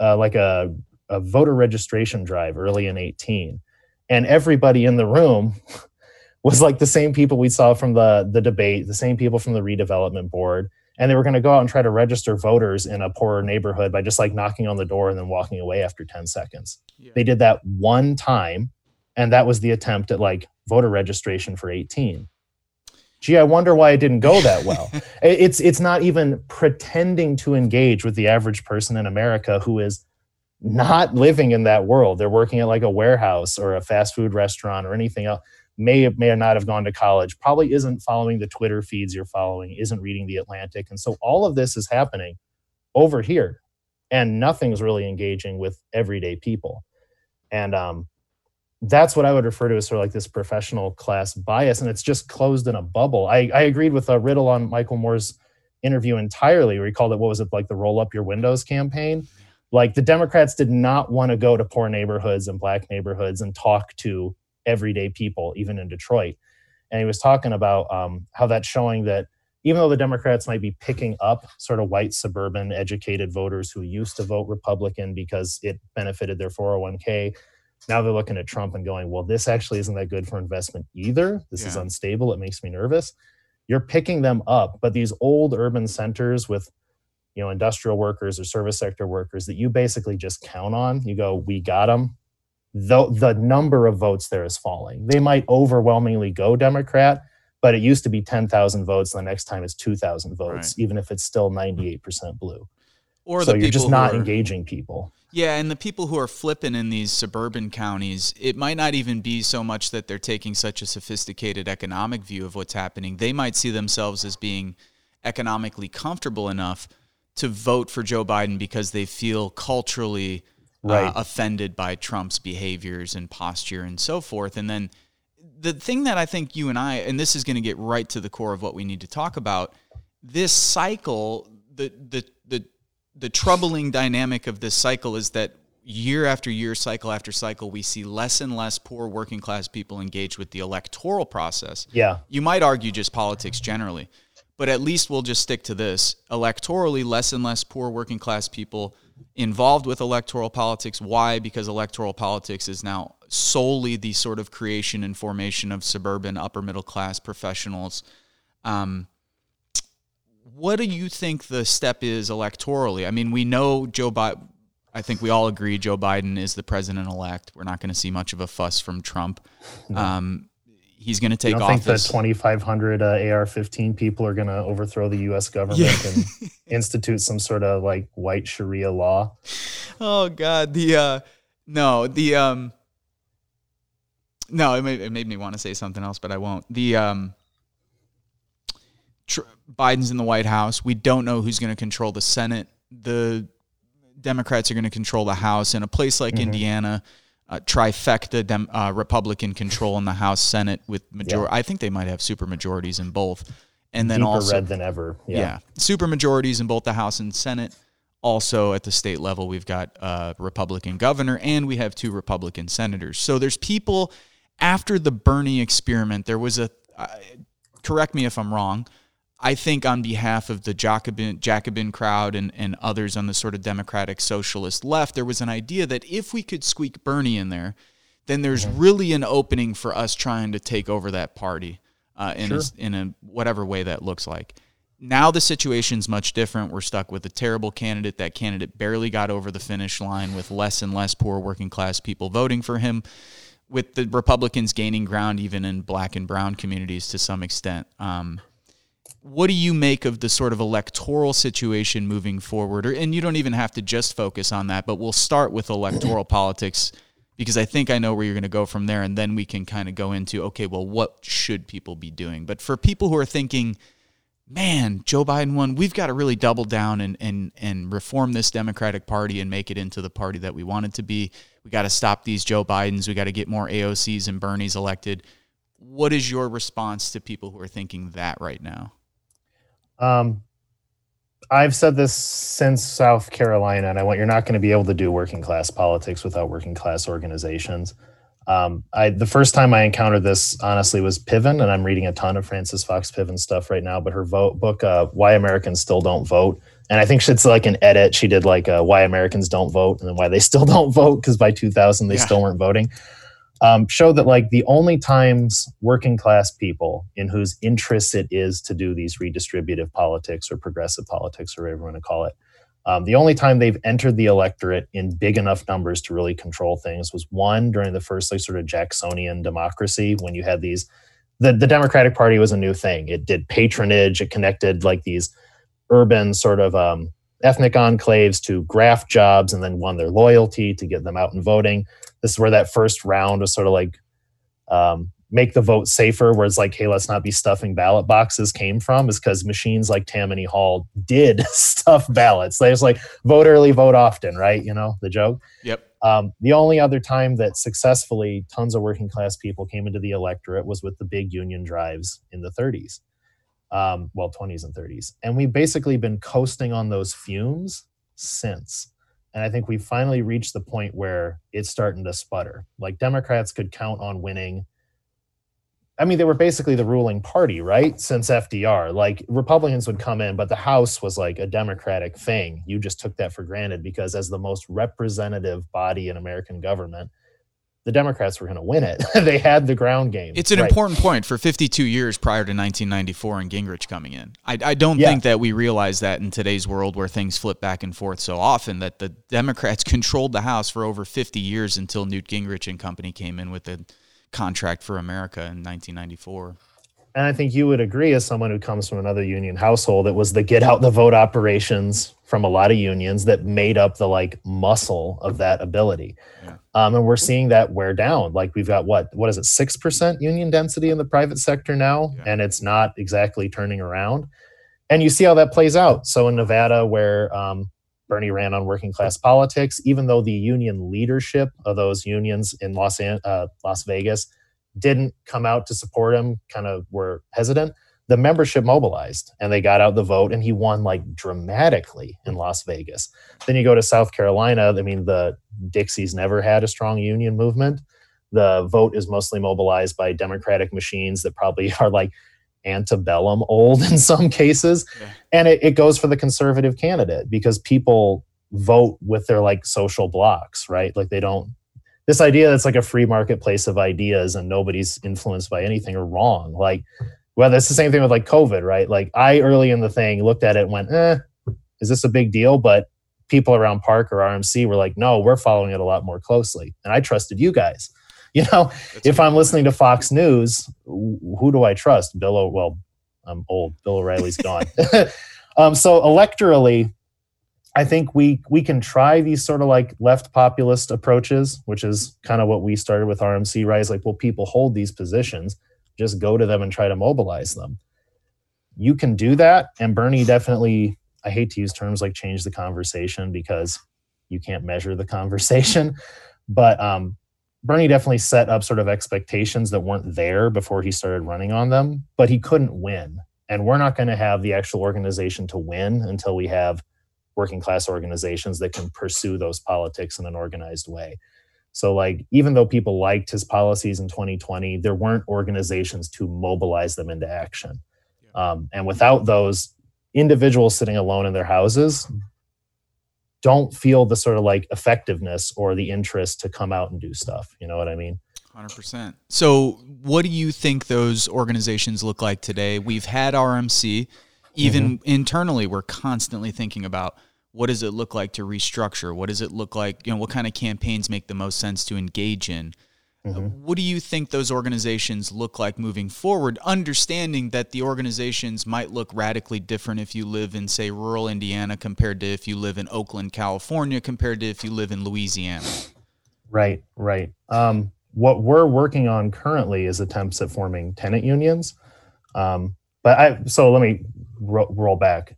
uh, like a, a voter registration drive early in 18 and everybody in the room was like the same people we saw from the the debate, the same people from the redevelopment board, and they were going to go out and try to register voters in a poorer neighborhood by just like knocking on the door and then walking away after 10 seconds. Yeah. They did that one time and that was the attempt at like voter registration for 18 gee i wonder why it didn't go that well it's it's not even pretending to engage with the average person in america who is not living in that world. They're working at like a warehouse or a fast food restaurant or anything else. May may not have gone to college. Probably isn't following the Twitter feeds you're following. Isn't reading the Atlantic, and so all of this is happening over here, and nothing's really engaging with everyday people. And um, that's what I would refer to as sort of like this professional class bias, and it's just closed in a bubble. I, I agreed with a Riddle on Michael Moore's interview entirely, where he called it what was it like the roll up your windows campaign like the Democrats did not want to go to poor neighborhoods and black neighborhoods and talk to everyday people, even in Detroit. And he was talking about um, how that's showing that even though the Democrats might be picking up sort of white suburban educated voters who used to vote Republican because it benefited their 401k, now they're looking at Trump and going, well, this actually isn't that good for investment either. This yeah. is unstable. It makes me nervous. You're picking them up, but these old urban centers with you know industrial workers or service sector workers that you basically just count on. You go we got them the, the number of votes there is falling. They might overwhelmingly go democrat but it used to be 10,000 votes the next time it's 2,000 votes right. even if it's still 98% blue. Or so you're just not are, engaging people. Yeah and the people who are flipping in these suburban counties it might not even be so much that they're taking such a sophisticated economic view of what's happening. They might see themselves as being economically comfortable enough to vote for Joe Biden because they feel culturally uh, right. uh, offended by Trump's behaviors and posture and so forth. And then the thing that I think you and I, and this is going to get right to the core of what we need to talk about, this cycle, the the the the troubling dynamic of this cycle is that year after year, cycle after cycle, we see less and less poor working class people engaged with the electoral process. Yeah. You might argue just politics generally but at least we'll just stick to this. Electorally, less and less poor working class people involved with electoral politics. Why? Because electoral politics is now solely the sort of creation and formation of suburban upper middle class professionals. Um, what do you think the step is electorally? I mean, we know Joe Biden. I think we all agree Joe Biden is the president elect. We're not going to see much of a fuss from Trump. No. Um, he's going to take don't office. Think the 2,500 uh, AR-15 people are going to overthrow the U.S. government yeah. and institute some sort of like white Sharia law? Oh God, the uh, no, the um, no, it made, it made me want to say something else, but I won't. The um, tr- Biden's in the White House. We don't know who's going to control the Senate. The Democrats are going to control the House. In a place like mm-hmm. Indiana uh, trifecta dem, uh, Republican control in the House, Senate with majority. Yeah. I think they might have super majorities in both, and then Deeper also red than ever. Yeah. yeah. super majorities in both the House and Senate. Also at the state level, we've got a Republican governor and we have two Republican senators. So there's people after the Bernie experiment. There was a. Uh, correct me if I'm wrong. I think on behalf of the Jacobin, Jacobin crowd and, and others on the sort of democratic socialist left, there was an idea that if we could squeak Bernie in there, then there's really an opening for us trying to take over that party uh, in, sure. a, in a whatever way that looks like. Now the situation's much different. We're stuck with a terrible candidate. That candidate barely got over the finish line with less and less poor working class people voting for him, with the Republicans gaining ground even in black and brown communities to some extent. Um, what do you make of the sort of electoral situation moving forward? Or, and you don't even have to just focus on that, but we'll start with electoral politics because I think I know where you're going to go from there. And then we can kind of go into, okay, well, what should people be doing? But for people who are thinking, man, Joe Biden won, we've got to really double down and, and, and reform this Democratic Party and make it into the party that we want it to be. We got to stop these Joe Bidens. We got to get more AOCs and Bernies elected. What is your response to people who are thinking that right now? Um, I've said this since South Carolina, and I want you're not going to be able to do working class politics without working class organizations. Um, I the first time I encountered this honestly was Piven, and I'm reading a ton of Frances Fox Piven stuff right now. But her vote book, uh, "Why Americans Still Don't Vote," and I think it's like an edit. She did like uh, "Why Americans Don't Vote" and then "Why They Still Don't Vote" because by 2000 they yeah. still weren't voting um, show that like the only times working class people in whose interest it is to do these redistributive politics or progressive politics or whatever you want to call it um, the only time they've entered the electorate in big enough numbers to really control things was one during the first like sort of jacksonian democracy when you had these the, the democratic party was a new thing. It did patronage it connected like these urban sort of um, ethnic enclaves to graft jobs and then won their loyalty to get them out and voting this is where that first round was sort of like um, make the vote safer, where it's like, hey, let's not be stuffing ballot boxes came from, is because machines like Tammany Hall did stuff ballots. They was like vote early, vote often, right? You know, the joke. Yep. Um, the only other time that successfully tons of working class people came into the electorate was with the big union drives in the 30s, um, well, 20s and 30s. And we've basically been coasting on those fumes since. And I think we finally reached the point where it's starting to sputter. Like Democrats could count on winning. I mean, they were basically the ruling party, right? Since FDR. Like Republicans would come in, but the House was like a Democratic thing. You just took that for granted because, as the most representative body in American government, the Democrats were going to win it. they had the ground game. It's an right. important point for 52 years prior to 1994 and Gingrich coming in. I, I don't yeah. think that we realize that in today's world where things flip back and forth so often that the Democrats controlled the House for over 50 years until Newt Gingrich and company came in with the contract for America in 1994. And I think you would agree, as someone who comes from another union household, it was the get out the vote operations from a lot of unions that made up the like muscle of that ability. Yeah. Um, and we're seeing that wear down. Like we've got what what is it, six percent union density in the private sector now, yeah. and it's not exactly turning around. And you see how that plays out. So in Nevada, where um, Bernie ran on working class politics, even though the union leadership of those unions in Los uh, Las Vegas didn't come out to support him, kind of were hesitant the membership mobilized and they got out the vote and he won like dramatically in Las Vegas. Then you go to South Carolina, I mean the Dixies never had a strong union movement. The vote is mostly mobilized by democratic machines that probably are like antebellum old in some cases. Yeah. And it, it goes for the conservative candidate because people vote with their like social blocks, right? Like they don't this idea that's like a free marketplace of ideas and nobody's influenced by anything or wrong. Like well, that's the same thing with like COVID, right? Like I early in the thing looked at it and went, eh, is this a big deal? But people around PARC or RMC were like, no, we're following it a lot more closely. And I trusted you guys. You know, that's if I'm listening to Fox News, who do I trust? Bill, o- well, I'm old. Bill O'Reilly's gone. um, so electorally, I think we we can try these sort of like left populist approaches, which is kind of what we started with RMC? Is like, well, people hold these positions just go to them and try to mobilize them. You can do that. And Bernie definitely, I hate to use terms like change the conversation because you can't measure the conversation. But um, Bernie definitely set up sort of expectations that weren't there before he started running on them, but he couldn't win. And we're not going to have the actual organization to win until we have working class organizations that can pursue those politics in an organized way. So, like, even though people liked his policies in 2020, there weren't organizations to mobilize them into action. Um, and without those, individuals sitting alone in their houses don't feel the sort of like effectiveness or the interest to come out and do stuff. You know what I mean? 100%. So, what do you think those organizations look like today? We've had RMC. Even mm-hmm. internally, we're constantly thinking about what does it look like to restructure? What does it look like? You know, what kind of campaigns make the most sense to engage in? Uh, mm-hmm. Uh, what do you think those organizations look like moving forward? Understanding that the organizations might look radically different if you live in, say, rural Indiana compared to if you live in Oakland, California, compared to if you live in Louisiana. Right, right. Um, what we're working on currently is attempts at forming tenant unions. Um, but I so let me ro- roll back.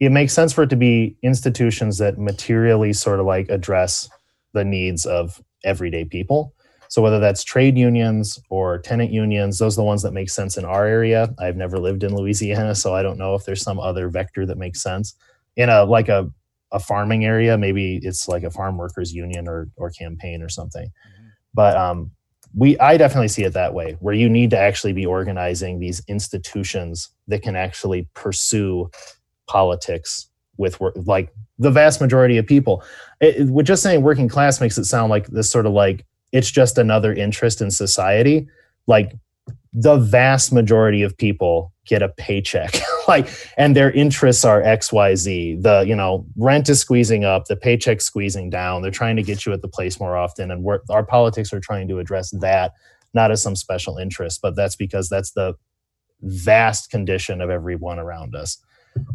It makes sense for it to be institutions that materially sort of like address the needs of everyday people. So whether that's trade unions or tenant unions, those are the ones that make sense in our area. I've never lived in Louisiana, so I don't know if there's some other vector that makes sense. In a like a a farming area, maybe it's like a farm workers union or or campaign or something. Mm-hmm. But um, we I definitely see it that way, where you need to actually be organizing these institutions that can actually pursue politics with work like the vast majority of people. It, it, just saying working class makes it sound like this sort of like it's just another interest in society. Like the vast majority of people get a paycheck like and their interests are xyz the you know rent is squeezing up the paycheck squeezing down they're trying to get you at the place more often and our politics are trying to address that not as some special interest but that's because that's the vast condition of everyone around us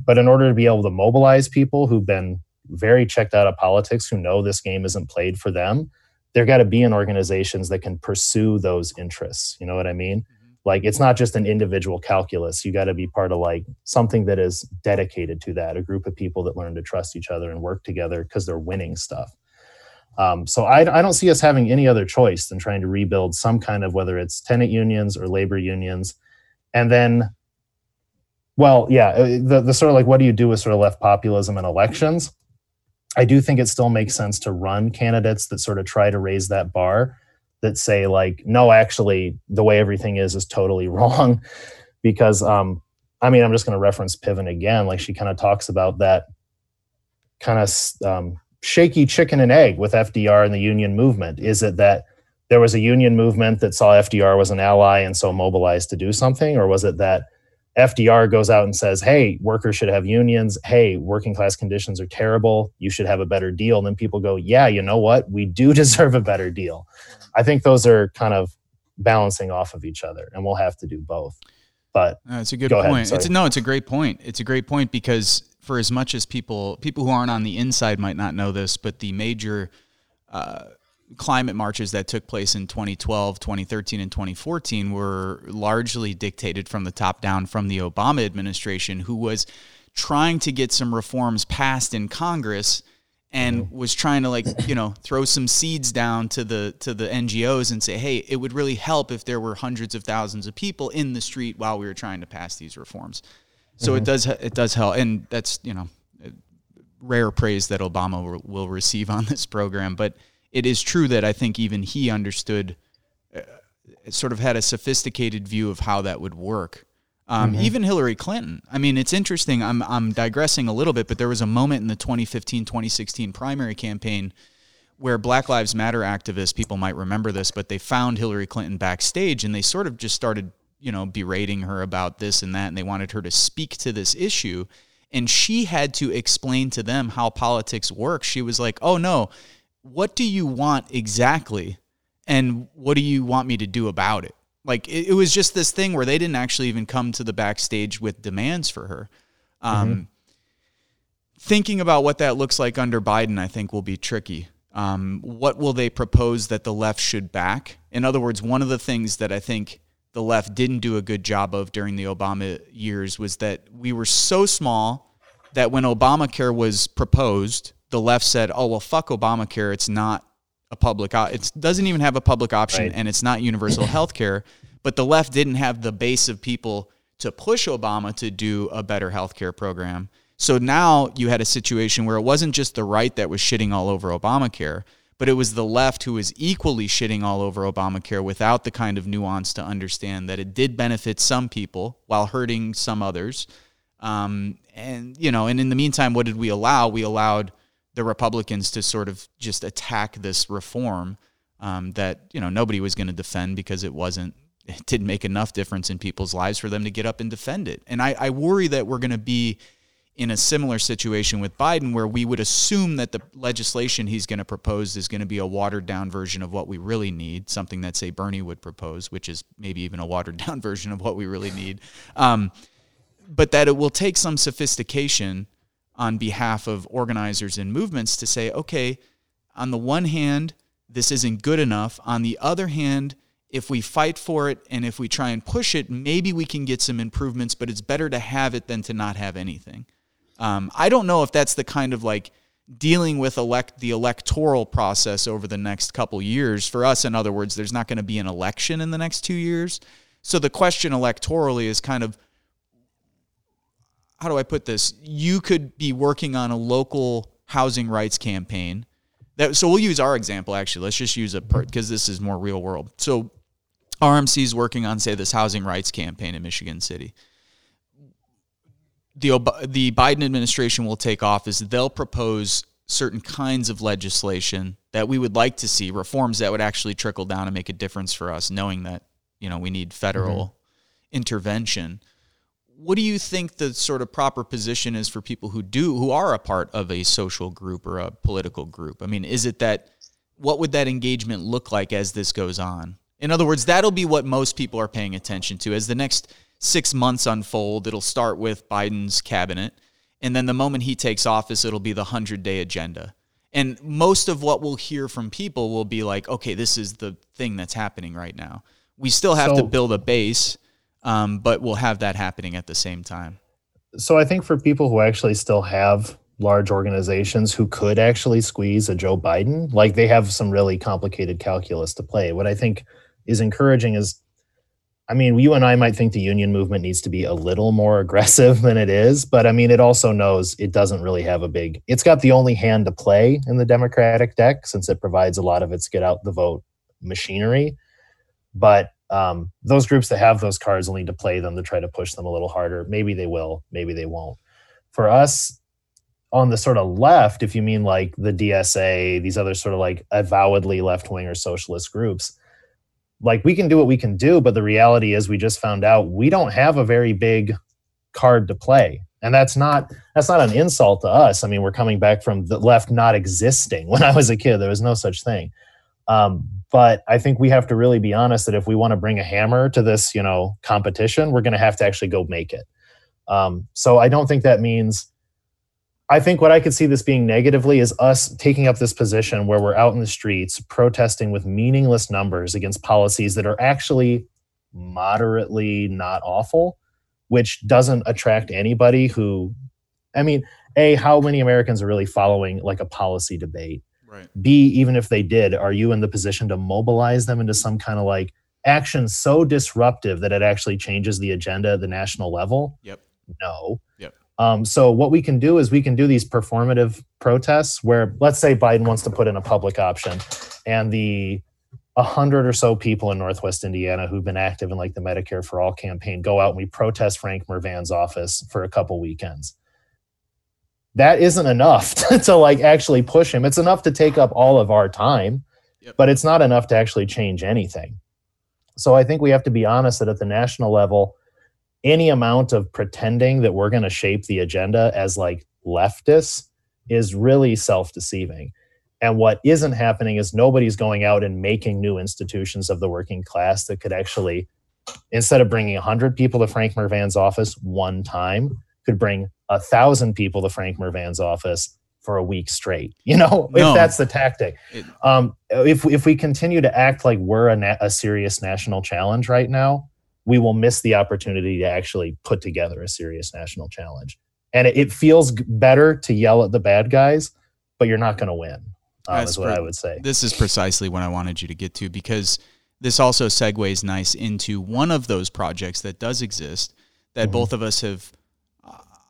but in order to be able to mobilize people who've been very checked out of politics who know this game isn't played for them there got to be in organizations that can pursue those interests you know what i mean? Like it's not just an individual calculus you got to be part of like something that is dedicated to that a group of people that learn to trust each other and work together because they're winning stuff. Um, so I, I don't see us having any other choice than trying to rebuild some kind of whether it's tenant unions or labor unions. And then well yeah uh, the, the sort of like what do you do with sort of left populism in elections? I do think it still makes sense to run candidates that sort of try to raise that bar that say like no actually the way everything is is totally wrong. Because um i mean i'm just going to reference piven again. Like she kind of talks about that kind of um, shaky chicken and egg with fdr and the union movement. Is it that there was a union movement that saw fdr was an ally and so mobilized to do something? Or was it that FDR goes out and says, "Hey, workers should have unions. Hey, working class conditions are terrible. You should have a better deal." And then people go, "Yeah, you know what? We do deserve a better deal." I think those are kind of balancing off of each other, and we'll have to do both. But that's a good point. It's a, no, it's a great point. It's a great point because for as much as people people who aren't on the inside might not know this, but the major uh, climate marches that took place in 2012, 2013, and 2014 were largely dictated from the top down from the Obama administration, who was trying to get some reforms passed in Congress and mm-hmm. was trying to like you know throw some seeds down to the to the NGOs and say hey it would really help if there were hundreds of thousands of people in the street while we were trying to pass these reforms so mm-hmm. it does it does help and that's you know rare praise that Obama will receive on this program but it is true that I think even he understood, uh, sort of had a sophisticated view of how that would work. Um, mm-hmm. Even Hillary Clinton. I mean, it's interesting. I'm, I'm digressing a little bit, but there was a moment in the 2015 2016 primary campaign where Black Lives Matter activists, people might remember this, but they found Hillary Clinton backstage and they sort of just started, you know, berating her about this and that. And they wanted her to speak to this issue. And she had to explain to them how politics works. She was like, oh, no, what do you want exactly? And what do you want me to do about it? Like it, it was just this thing where they didn't actually even come to the backstage with demands for her. Um, mm-hmm. thinking about what that looks like under biden i think will be tricky. Um, what will they propose that the left should back? In other words one of the things that i think the left didn't do a good job of during the obama years was that we were so small that when obamacare was proposed the left said, "Oh well, fuck Obamacare. It's not a public. It doesn't even have a public option, right. and it's not universal health care." But the left didn't have the base of people to push Obama to do a better health care program. So now you had a situation where it wasn't just the right that was shitting all over Obamacare, but it was the left who was equally shitting all over Obamacare without the kind of nuance to understand that it did benefit some people while hurting some others. Um, and you know, and in the meantime, what did we allow? We allowed the Republicans to sort of just attack this reform um, that you know nobody was going to defend because it wasn't it didn't make enough difference in people's lives for them to get up and defend it. And I, I worry that we're going to be in a similar situation with Biden where we would assume that the legislation he's going to propose is going to be a watered down version of what we really need, something that say Bernie would propose, which is maybe even a watered down version of what we really need. Um, but that it will take some sophistication on behalf of organizers and movements to say, okay, on the one hand, this isn't good enough. On the other hand, if we fight for it and if we try and push it, maybe we can get some improvements, but it's better to have it than to not have anything. Um, I don't know if that's the kind of like dealing with elect the electoral process over the next couple years. For us, in other words, there's not going to be an election in the next two years. So the question electorally is kind of how do I put this? You could be working on a local housing rights campaign. That, so we'll use our example actually. Let's just use it because this is more real world. So RMC is working on say this housing rights campaign in Michigan City. The the Biden administration will take office. They'll propose certain kinds of legislation that we would like to see reforms that would actually trickle down and make a difference for us, knowing that you know we need federal mm-hmm. intervention what do you think the sort of proper position is for people who do who are a part of a social group or a political group? I mean, is it that what would that engagement look like as this goes on? In other words, that'll be what most people are paying attention to as the next 6 months unfold. It'll start with Biden's cabinet and then the moment he takes office it'll be the 100-day agenda. And most of what we'll hear from people will be like, okay, this is the thing that's happening right now. We still have so, to build a base um, but we'll have that happening at the same time. So I think for people who actually still have large organizations who could actually squeeze a Joe Biden, like they have some really complicated calculus to play. What I think is encouraging is I mean, you and I might think the union movement needs to be a little more aggressive than it is, but I mean, it also knows it doesn't really have a big, it's got the only hand to play in the Democratic deck since it provides a lot of its get out the vote machinery. But um, those groups that have those cards will need to play them to try to push them a little harder. Maybe they will, maybe they won't. For us on the sort of left, if you mean like the DSA, these other sort of like avowedly left wing or socialist groups, like we can do what we can do, but the reality is we just found out we don't have a very big card to play. And that's not that's not an insult to us. I mean, we're coming back from the left not existing. When I was a kid, there was no such thing. Um, but I think we have to really be honest that if we want to bring a hammer to this, you know, competition, we're going to have to actually go make it. Um, so I don't think that means. I think what I could see this being negatively is us taking up this position where we're out in the streets protesting with meaningless numbers against policies that are actually moderately not awful, which doesn't attract anybody who, I mean, A, how many Americans are really following like a policy debate? Right. B, even if they did, are you in the position to mobilize them into some kind of like action so disruptive that it actually changes the agenda at the national level? Yep. No. Yep. Um, so what we can do is we can do these performative protests where let's say Biden wants to put in a public option and the a hundred or so people in Northwest Indiana who've been active in like the Medicare for All campaign go out and we protest Frank Mrvan's office for a couple weekends that isn't enough to, to, like actually push him. It's enough to take up all of our time, yep. but it's not enough to actually change anything. So I think we have to be honest that at the national level, any amount of pretending that we're going to shape the agenda as like leftists is really self deceiving. And what isn't happening is nobody's going out and making new institutions of the working class that could actually, instead of bringing 100 people to Frank Mrvan's office one time, could bring a thousand people to Frank Mrvan's office for a week straight. You know, no. if that's the tactic. Um, if if we continue to act like we're a, na- a serious national challenge right now, we will miss the opportunity to actually put together a serious national challenge. And it, it feels better to yell at the bad guys, but you're not going to win. Um, is what I would say. This is precisely what I wanted you to get to because this also segues nice into one of those projects that does exist that mm-hmm. both of us have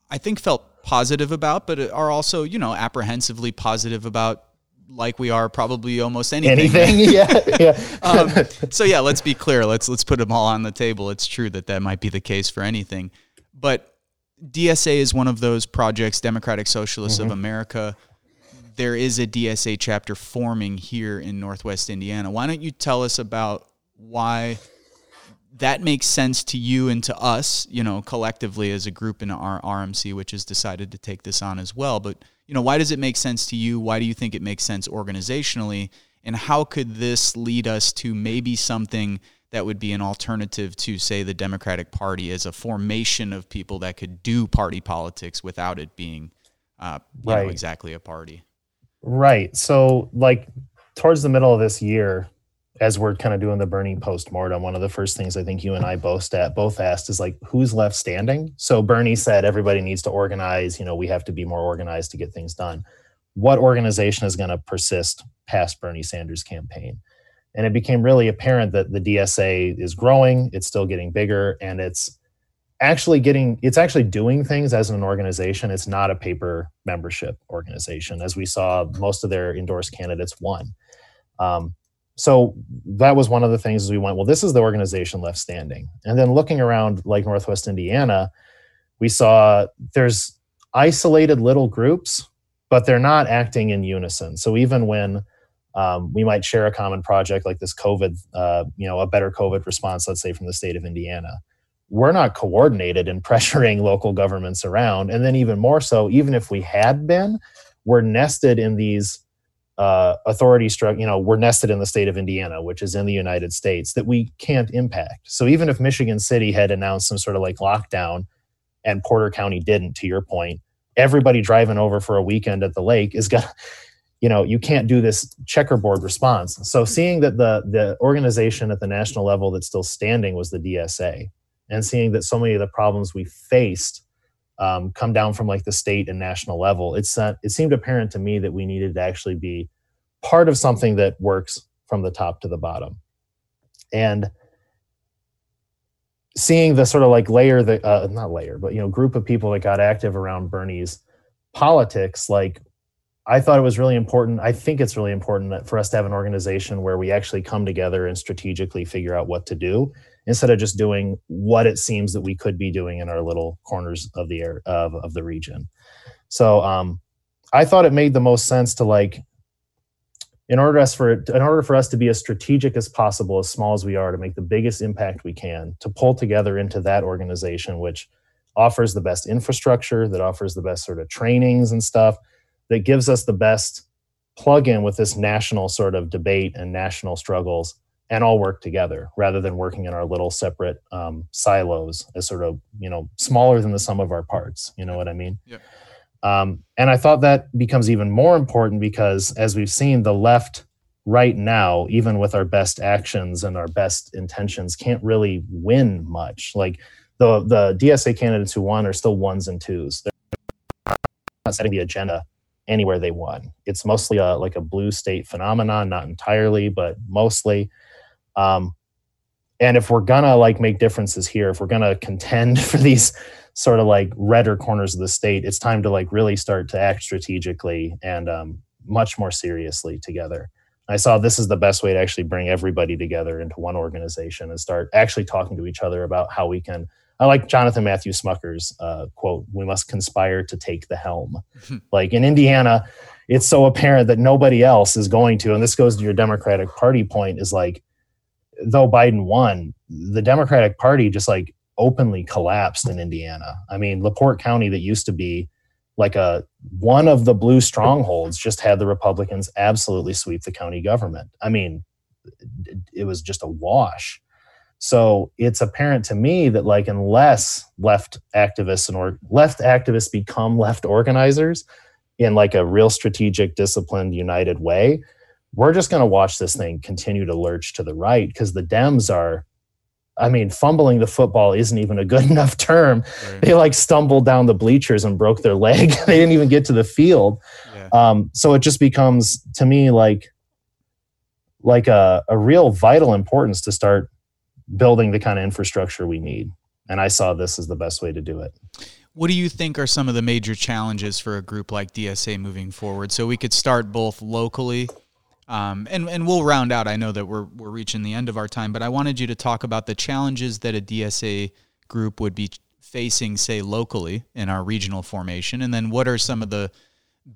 I think felt positive about, but are also, you know, apprehensively positive about like we are probably almost anything. Anything, yeah, yeah. um, so yeah, let's be clear. Let's let's put them all on the table. It's true that that might be the case for anything, but DSA is one of those projects. Democratic Socialists mm-hmm. of America. There is a DSA chapter forming here in Northwest Indiana. Why don't you tell us about why that makes sense to you and to us, you know, collectively as a group in OURMC, which has decided to take this on as well. But, you know, why does it make sense to you? Why do you think it makes sense organizationally? And how could this lead us to maybe something that would be an alternative to, say, the Democratic Party as a formation of people that could do party politics without it being, uh, right. Know, exactly a party? Right. So, like, towards the middle of this year, as we're kind of doing the Bernie post-mortem, one of the first things I think you and I both at both asked is like, who's left standing? So Bernie said everybody needs to organize. You know, we have to be more organized to get things done. What organization is going to persist past Bernie Sanders' campaign? And it became really apparent that the DSA is growing. It's still getting bigger, and it's actually getting it's actually doing things as an organization it's not a paper membership organization as we saw most of their endorsed candidates won um, so that was one of the things as we went well this is the organization left standing and then looking around like northwest indiana we saw there's isolated little groups but they're not acting in unison so even when um, we might share a common project like this covid uh, you know a better covid response let's say from the state of indiana we're not coordinated in pressuring local governments around. And then, even more so, even if we had been, we're nested in these uh, authority struck, You know, we're nested in the state of Indiana, which is in the United States, that we can't impact. So, even if Michigan City had announced some sort of like lockdown and Porter County didn't, to your point, everybody driving over for a weekend at the lake is going to you know you can't do this checkerboard response so seeing that the the organization at the national level that's still standing was the dsa and seeing that so many of the problems we faced um, come down from like the state and national level, it's uh, it seemed apparent to me that we needed to actually be part of something that works from the top to the bottom, and seeing the sort of like layer that uh, not layer, but you know, group of people that got active around Bernie's politics, like I thought it was really important. I think it's really important for us to have an organization where we actually come together and strategically figure out what to do instead of just doing what it seems that we could be doing in our little corners of the air of, of the region. So um, I thought it made the most sense to like in order us for in order for us to be as strategic as possible, as small as we are, to make the biggest impact we can, to pull together into that organization which offers the best infrastructure, that offers the best sort of trainings and stuff, that gives us the best plug in with this national sort of debate and national struggles and all work together rather than working in our little separate um, silos as sort of you know smaller than the sum of our parts you know what i mean? Yeah. um, and i thought that becomes even more important because as we've seen the left right now even with our best actions and our best intentions can't really win much. Like the the dsa candidates who won are still ones and twos. They're not setting the agenda anywhere they won. It's mostly a like a blue state phenomenon not entirely but mostly um, and if we're gonna like make differences here, if we're gonna contend for these sort of like redder corners of the state, it's time to like really start to act strategically and um, much more seriously together. I saw this is the best way to actually bring everybody together into one organization and start actually talking to each other about how we can. I like Jonathan Matthew Smucker's uh, quote: "We must conspire to take the helm." like in Indiana, it's so apparent that nobody else is going to, and this goes to your Democratic Party point: is like though Biden won, the Democratic Party just like openly collapsed in Indiana. I mean, LaPorte County, that used to be like a one of the blue strongholds, just had the Republicans absolutely sweep the county government. I mean, it was just a wash. So it's apparent to me that like unless left activists and or left activists become left organizers in like a real strategic, disciplined, united way, we're just going to watch this thing continue to lurch to the right because the Dems are, I mean, fumbling the football isn't even a good enough term. Right. They like stumbled down the bleachers and broke their leg. they didn't even get to the field. Yeah. Um, so it just becomes to me like like a, a real vital importance to start building the kind of infrastructure we need. And I saw this as the best way to do it. What do you think are some of the major challenges for a group like DSA moving forward? So we could start both locally um, and and we'll round out. I know that we're we're reaching the end of our time, but I wanted you to talk about the challenges that a DSA group would be facing, say locally in our regional formation, and then what are some of the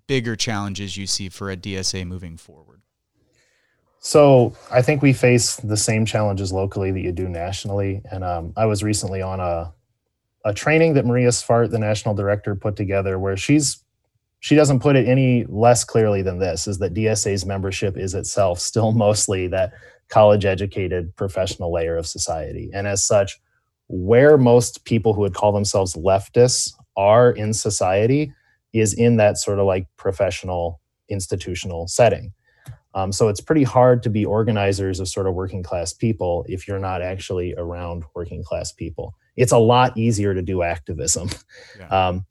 bigger challenges you see for a DSA moving forward? So I think we face the same challenges locally that you do nationally. And um, I was recently on a a training that Maria Svart, the national director, put together, where she's she doesn't put it any less clearly than this is that DSA's membership is itself still mostly that college educated professional layer of society. And as such, where most people who would call themselves leftists are in society is in that sort of like professional institutional setting. Um, so it's pretty hard to be organizers of sort of working class people if you're not actually around working class people. It's a lot easier to do activism. Yeah. Um,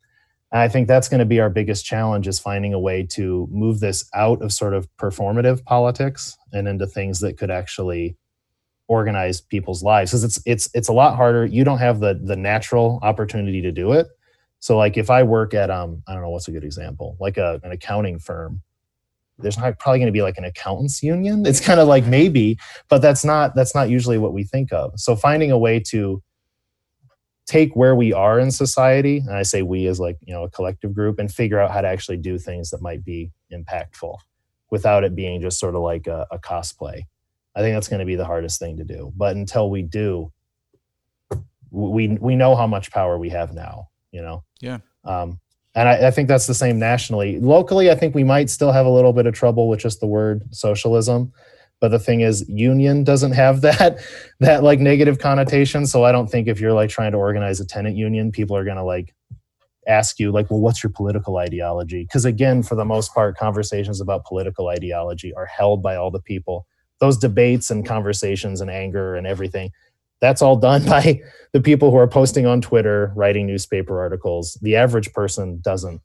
I think that's going to be our biggest challenge is finding a way to move this out of sort of performative politics and into things that could actually organize people's lives. Because it's it's it's a lot harder. You don't have the the natural opportunity to do it. So like if i work at um i don't know what's a good example? Like a, an accounting firm. There's not probably going to be like an accountants union. It's kind of like maybe but that's not that's not usually what we think of. So finding a way to take where we are in society and i say we as like you know a collective group and figure out how to actually do things that might be impactful without it being just sort of like a, a cosplay. I think that's going to be the hardest thing to do. But until we do we we know how much power we have now you know? Yeah. Um, and I, I, think that's the same nationally. Locally i think we might still have a little bit of trouble with just the word socialism but the thing is union doesn't have that that like negative connotation. So i don't think if you're like trying to organize a tenant union people are going to like ask you like well what's your political ideology? Because again for the most part conversations about political ideology are held by all the people. Those debates and conversations and anger and everything that's all done by the people who are posting on twitter writing newspaper articles. The average person doesn't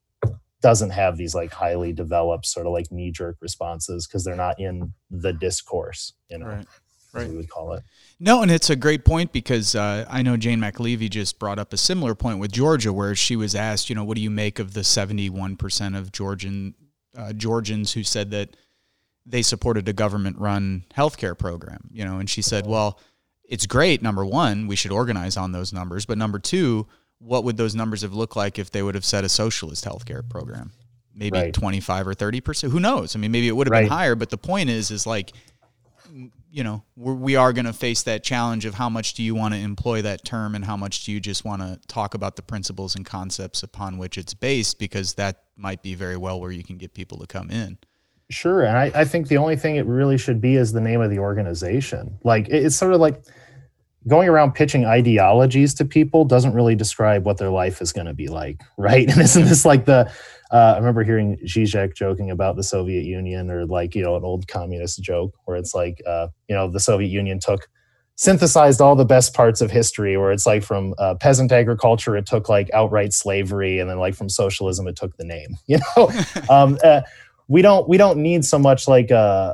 doesn't have these like highly developed sort of like knee jerk responses because they're not in the discourse, you know, right. Right. we would call it. No, and it's a great point because uh, I know Jane McAlevey just brought up a similar point with Georgia, where she was asked, you know, what do you make of the seventy-one percent of Georgian uh, Georgians who said that they supported a government-run healthcare program, you know, and she said, well, it's great. Number one, we should organize on those numbers, but number two, what would those numbers have looked like if they would have set a socialist healthcare program? Maybe right. 25 or 30 percent. Who knows? I mean, maybe it would have right. been higher. But the point is, is like, you know, we're, we are going to face that challenge of how much do you want to employ that term and how much do you just want to talk about the principles and concepts upon which it's based, because that might be very well where you can get people to come in. Sure. And I, I think the only thing it really should be is the name of the organization. Like, it's sort of like, going around pitching ideologies to people doesn't really describe what their life is going to be like, right? And isn't this like the? Uh, I remember hearing Zizek joking about the Soviet Union, or like you know an old communist joke where it's like uh, you know the Soviet Union took synthesized all the best parts of history where it's like from uh, peasant agriculture it took like outright slavery and then like from socialism it took the name you know um, uh, we don't we don't need so much like uh,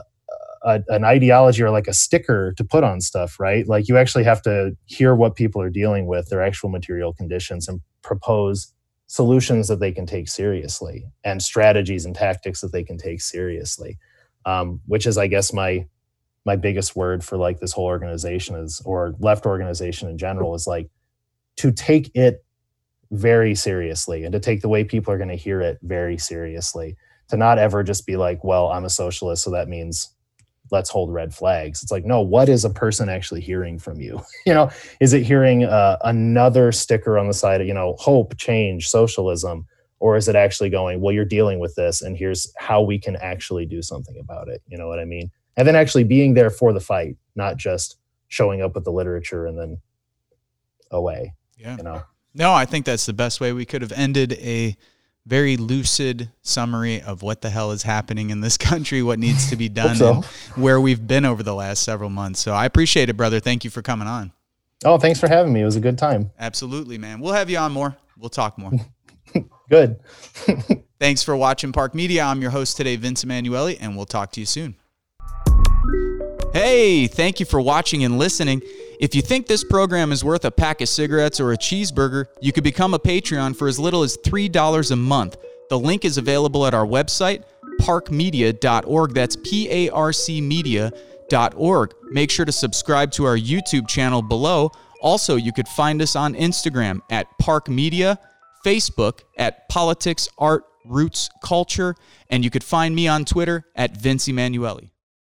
a, an ideology or like a sticker to put on stuff, right? Like you actually have to hear what people are dealing with, their actual material conditions, and propose solutions that they can take seriously and strategies and tactics that they can take seriously. Um, which is, I guess, my my biggest word for like this whole organization is, or left organization in general, is like to take it very seriously and to take the way people are going to hear it very seriously to not ever just be like well i'm a socialist so that means let's hold red flags. It's like, no, what is a person actually hearing from you? you know, is it hearing uh, another sticker on the side of, you know, hope, change, socialism? Or is it actually going, well, you're dealing with this and here's how we can actually do something about it? You know what I mean? And then actually being there for the fight, not just showing up with the literature and then away. Yeah. You know? No, I think that's the best way we could have ended a very lucid summary of what the hell is happening in this country, what needs to be done, so. and where we've been over the last several months. So I appreciate it, brother. Thank you for coming on. Oh, thanks for having me. It was a good time. Absolutely, man. We'll have you on more. We'll talk more. good. thanks for watching PARC Media. I'm your host today, Vince Emanuele, and we'll talk to you soon. Hey, thank you for watching and listening. If you think this program is worth a pack of cigarettes or a cheeseburger, you could become a Patreon for as little as $3 a month. The link is available at our website, parcmedia.org. That's P A R C media.org. Make sure to subscribe to our YouTube channel below. Also, you could find us on Instagram at PARC Media, Facebook at Politics, Art, Roots, Culture, and you could find me on Twitter at Vince Emanuele.